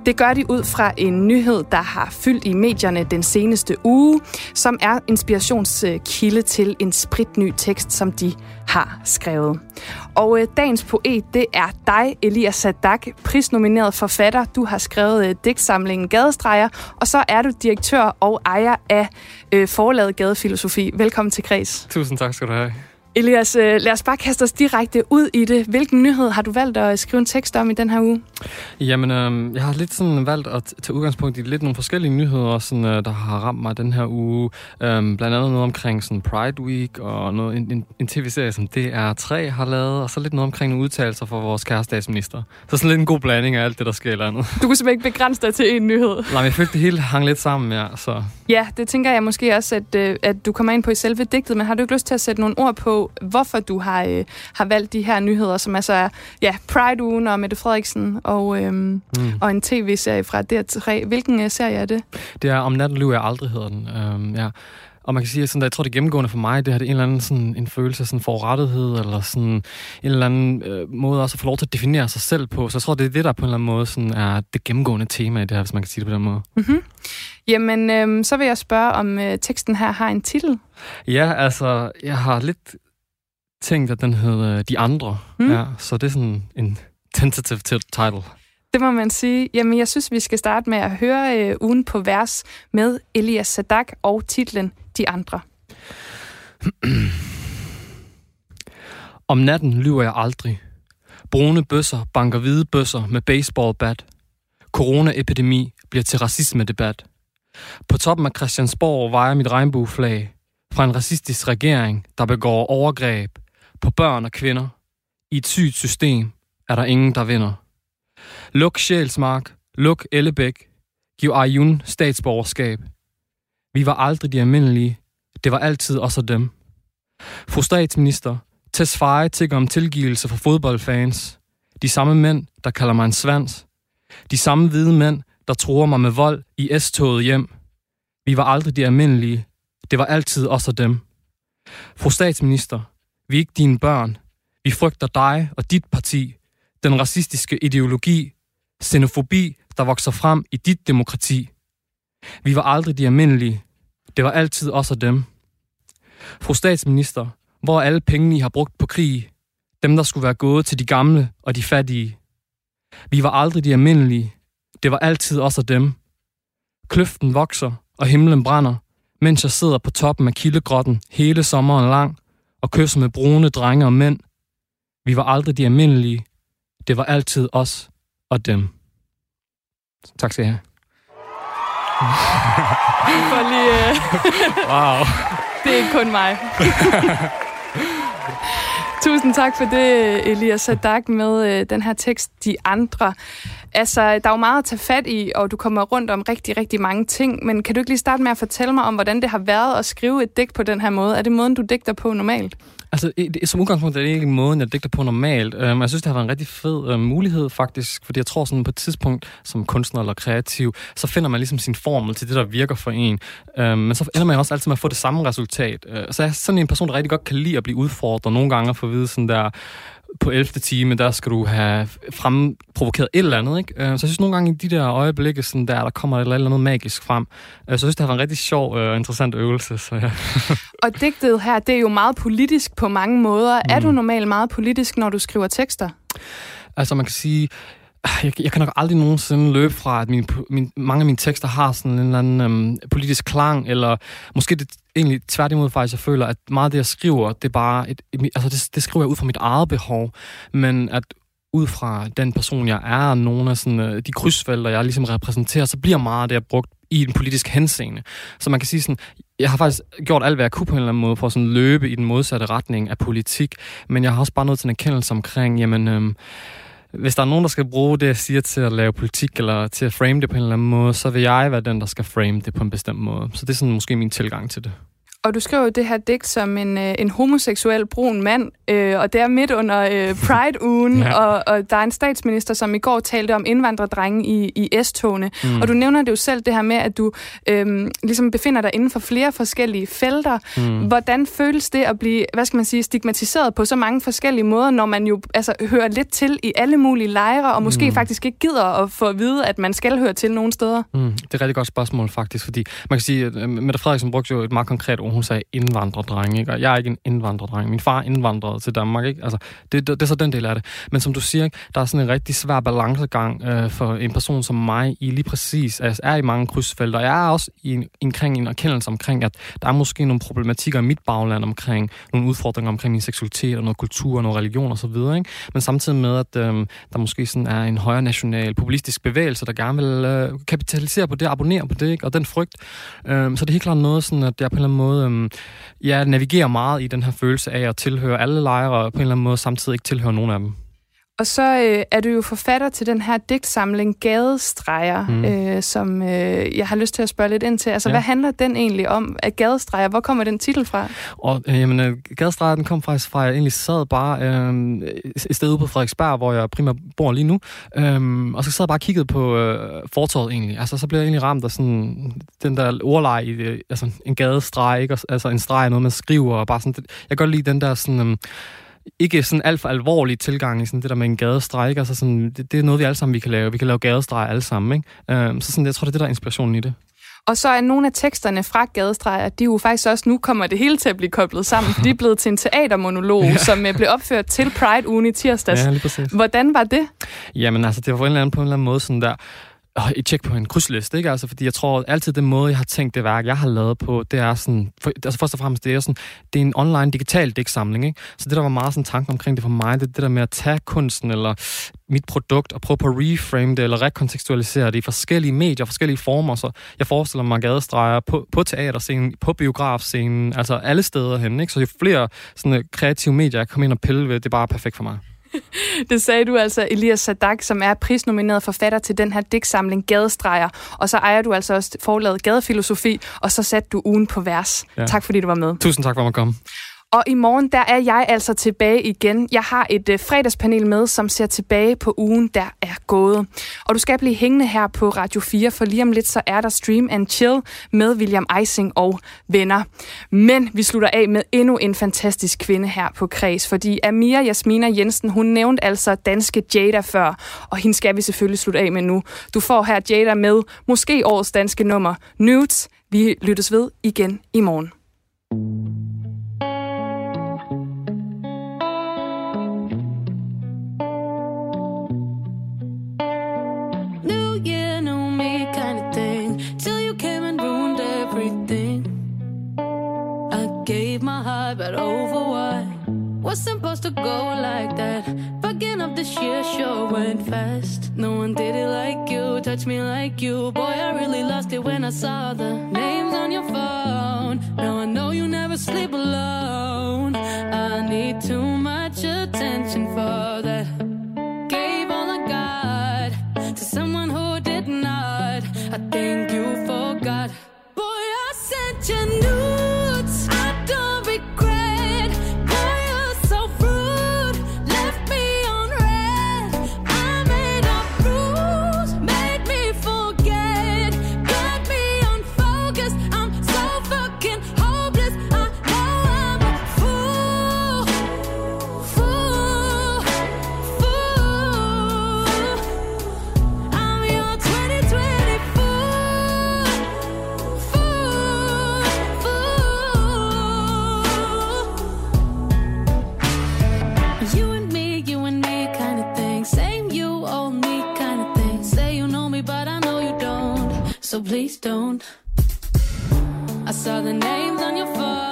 Det gør de ud fra en nyhed, der har fyldt i medierne den seneste uge, som er inspirationskilde til en spritny tekst, som de har skrevet. Og øh, dagens poet, det er dig, Elias Sadak, prisnomineret forfatter. Du har skrevet øh, digtsamlingen Gadestreger, og så er du direktør og ejer af øh, forlaget Gadefilosofi. Velkommen til Kreds.
Tusind tak skal du have.
Elias, øh, lad os bare kaste os direkte ud i det. Hvilken nyhed har du valgt at skrive en tekst om i den her uge?
Jamen, øh, jeg har lidt sådan valgt at tage udgangspunkt i lidt nogle forskellige nyheder, sådan, øh, der har ramt mig den her uge. Øh, blandt andet noget omkring sådan Pride Week, og noget, en, en, en tv-serie, som DR3 har lavet, og så lidt noget omkring nogle udtalelser fra vores kære statsminister. Så sådan lidt en god blanding af alt det, der sker i landet.
Du kunne simpelthen ikke begrænse dig til en nyhed. <laughs>
Nej, men jeg følte, det hele hang lidt sammen, ja. Så.
Ja, det tænker jeg måske også, at, øh, at du kommer ind på i selve digtet, men har du ikke lyst til at sætte nogle ord på, hvorfor du har, øh, har valgt de her nyheder, som altså er ja, Pride-ugen og Mette Frederiksen og, øhm, mm. og en tv-serie fra DR3. Hvilken øh, serie er det?
Det er Om natten lyver jeg aldrig, hedder den. Øhm, ja. Og man kan sige, at sådan, jeg tror, det gennemgående for mig, det har det en eller anden sådan, en følelse af sådan forrettethed, eller sådan en eller anden øh, måde også at få lov til at definere sig selv på. Så jeg tror, det er det, der på en eller anden måde sådan, er det gennemgående tema i det her, hvis man kan sige det på den måde.
Mm-hmm. Jamen, øh, så vil jeg spørge, om øh, teksten her har en titel?
Ja, altså, jeg har lidt tænkt, at den hedder De Andre. Mm. Ja, så det er sådan en tentative title.
Det må man sige. Jamen, jeg synes, vi skal starte med at høre øh, ugen på vers med Elias Sadak og titlen De Andre. <clears throat>
Om natten lyver jeg aldrig. Brune bøsser banker hvide bøsser med baseballbat. Corona-epidemi bliver til racisme-debat. På toppen af Christiansborg vejer mit regnbueflag fra en racistisk regering, der begår overgreb på børn og kvinder. I et sygt system er der ingen, der vinder. Luk Sjælsmark, luk Ellebæk, giv Ayun statsborgerskab. Vi var aldrig de almindelige, det var altid os og dem. Fru statsminister, Tesfaye tigger om tilgivelse for fodboldfans. De samme mænd, der kalder mig en svans. De samme hvide mænd, der tror mig med vold i S-toget hjem. Vi var aldrig de almindelige, det var altid os og dem. Fru statsminister, vi er ikke dine børn. Vi frygter dig og dit parti, den racistiske ideologi, xenofobi, der vokser frem i dit demokrati. Vi var aldrig de almindelige. Det var altid os og dem. Fru statsminister, hvor er alle pengene, I har brugt på krig? Dem, der skulle være gået til de gamle og de fattige. Vi var aldrig de almindelige. Det var altid os og dem. Kløften vokser, og himlen brænder, mens jeg sidder på toppen af kildegrotten hele sommeren lang og kysser med brune drenge og mænd. Vi var aldrig de almindelige. Det var altid os og dem. Tak skal I have. <laughs>
For lige... øh,
Wow.
det er kun mig. <laughs> Tusind tak for det, Elias Sadak, med øh, den her tekst, De Andre. Altså, der er jo meget at tage fat i, og du kommer rundt om rigtig, rigtig mange ting, men kan du ikke lige starte med at fortælle mig om, hvordan det har været at skrive et digt på den her måde? Er det måden, du digter på normalt?
Altså, det- som udgangspunkt er det ikke måden, jeg digter på normalt. Um, jeg synes, det har været en rigtig fed uh, mulighed, faktisk, fordi jeg tror sådan på et tidspunkt, som kunstner eller kreativ, så finder man ligesom sin formel til det, der virker for en. Um, men så ender man også altid med at få det samme resultat. Uh, så jeg er sådan en person, der rigtig godt kan lide at blive udfordret, nogle gange at få at vide sådan der, på 11. time, der skal du have fremprovokeret et eller andet. Ikke? Øh, Så jeg synes nogle gange i de der øjeblikke, sådan der, der kommer et eller andet magisk frem. Øh, Så jeg synes, det har været en rigtig sjov og interessant øvelse. Så ja. <laughs>
Og digtet her, det er jo meget politisk på mange måder. Mm. Er du normalt meget politisk, når du skriver tekster?
Altså man kan sige, Ah, jeg, jeg kan nok aldrig nogensinde løbe fra, at mine, min, mange af mine tekster har sådan en eller anden øhm, politisk klang, eller måske det egentlig tværtimod faktisk, jeg føler, at meget af det, jeg skriver, det er bare, et, altså det, det skriver jeg ud fra mit eget behov, men at ud fra den person, jeg er, og nogle af sådan, øh, de krydsfelter, jeg ligesom repræsenterer, så bliver meget af det, jeg brugt i en politisk henseende. Så man kan sige sådan, jeg har faktisk gjort alt, hvad jeg kunne på en eller anden måde, for at sådan løbe i den modsatte retning af politik, men jeg har også bare nået til en erkendelse omkring, jamen, øh, hvis der er nogen, der skal bruge det, jeg siger til at lave politik, eller til at frame det på en eller anden måde, så vil jeg være den, der skal frame det på en bestemt måde. Så det er sådan måske min tilgang til det.
Og du skriver jo det her digt som en, øh, en homoseksuel brun mand, øh, og det er midt under øh, Pride-ugen, <laughs>
Ja.
og, og der er en statsminister, som i går talte om indvandrerdrenge i, i S-togene.
Mm.
Og du nævner det jo selv, det her med, at du øh, ligesom befinder dig inden for flere forskellige felter.
Mm.
Hvordan føles det at blive, hvad skal man sige, stigmatiseret på så mange forskellige måder, når man jo altså, hører lidt til i alle mulige lejre, og måske
Mm.
faktisk ikke gider at få at vide, at man skal høre til nogen steder?
Mm, det er et rigtig godt spørgsmål, faktisk, fordi man kan sige, at øh, Mette Frederiksen brugte jo et meget konkret ord. Hun sagde indvandrerdreng, ikke? og jeg er ikke en indvandrerdreng. Min far indvandrede til Danmark, ikke? Altså, det, det, det er så den del af det. Men som du siger, ikke? der er sådan en rigtig svær balancegang øh, for en person som mig i lige præcis, altså er i mange krydsfelter. Jeg er også i en, omkring en erkendelse omkring, at der er måske nogle problematikker i mit bagland omkring nogle udfordringer omkring min seksualitet og noget kultur og noget religion osv. Ikke? Men samtidig med, at øh, der måske sådan er en højere national populistisk bevægelse, der gerne vil øh, kapitalisere på det, abonnere på det, ikke? og den frygt. Øh, så det er helt klart noget, sådan, at jeg på en eller anden måde øh, ja, navigerer meget i den her følelse af at tilhøre alle lejre, og på en eller anden måde samtidig ikke tilhøre nogen af dem.
Og så øh, er du jo forfatter til den her digtsamling Gadestreger,
Mm.
øh, som øh, jeg har lyst til at spørge lidt ind til. Altså,
Ja.
hvad handler den egentlig om? At Gadestreger, hvor kommer den titel fra?
Og øh, jamen, øh, gadestreget, den kom faktisk fra, at jeg egentlig sad bare øh, et sted ude på Frederiksberg, hvor jeg primært bor lige nu. Øh, og så sad jeg bare og kiggede på øh, fortorvet egentlig. Altså, så blev jeg egentlig ramt af sådan, den der ordleje i det, altså en gadestreg, ikke? Altså en streg er noget, man skriver, og bare sådan, det, jeg kan godt lide den der sådan... Øh, ikke sådan alt for alvorlig tilgang i sådan det der med en gadestreg, ikke? Altså sådan, det, det, er noget, vi alle sammen vi kan lave. Vi kan lave gadestreg alle sammen, ikke? Øhm, så sådan, jeg tror, det er det, der er inspirationen i det.
Og så er nogle af teksterne fra Gadestreger, de er jo faktisk også, nu kommer det hele til at blive koblet sammen, de er blevet til en teatermonolog,
Ja. <laughs>
ja. som øh, blev opført til Pride-ugen i tirsdags.
Ja, lige præcis.
Hvordan var det?
Jamen altså, det var på en eller anden, på en eller anden måde sådan der, øh, et tjek på en krydsliste, ikke? Altså, fordi jeg tror altid, den måde, jeg har tænkt det værk, jeg har lavet på, det er sådan, for, altså først og fremmest, det er sådan, det er en online digital digtsamling, ikke? Så det, der var meget sådan tanken omkring det for mig, det er det der med at tage kunsten eller mit produkt og prøve på at reframe det eller rekontekstualisere det i forskellige medier, forskellige former. Så jeg forestiller mig gadestreger på, på teaterscenen, på biografscenen, altså alle steder hen, ikke? Så jo flere sådan, øh, kreative medier, jeg kommer ind og pille ved, det er bare perfekt for mig. <laughs>
Det sagde du altså, Elias Sadak, som er prisnomineret forfatter til den her digtsamling Gadestreger. Og så ejer du altså også forlaget Gadefilosofi, og så satte du ugen på vers.
Ja.
Tak fordi du var med.
Tusind tak for at komme.
Og i morgen, der er jeg altså tilbage igen. Jeg har et øh, fredagspanel med, som ser tilbage på ugen, der er gået. Og du skal blive hængende her på Radio 4, for lige om lidt, så er der Stream and Chill med William Eising og venner. Men vi slutter af med endnu en fantastisk kvinde her på Kreds, fordi Amira Jasmina Jensen, hun nævnte altså danske Jada før, og hende skal vi selvfølgelig slutte af med nu. Du får her Jada med måske årets danske nummer, Nudes. Vi lyttes ved igen i morgen.
Supposed to go like that. Fucking up this year sure went fast. No one did it like you, touched me like you. Boy, I really lost it when I saw the names on your phone. Now I know you never sleep alone. I need too much attention for that. You and me, you and me kind of thing. Same you, old me kind of thing. Say you know me, but I know you don't. So please don't. I saw the names on your phone.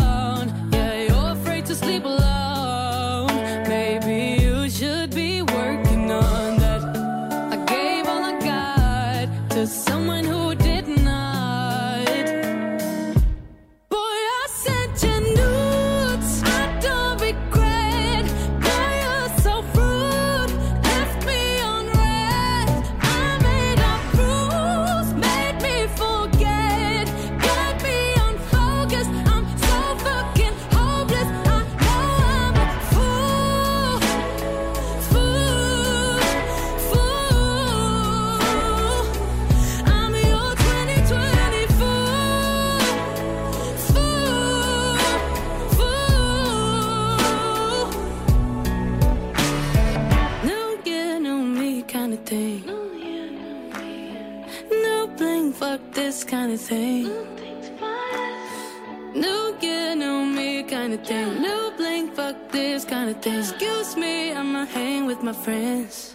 Thing. New year, new me kind of thing. New bling, fuck this kind of thing. Excuse me, I'ma hang with my friends.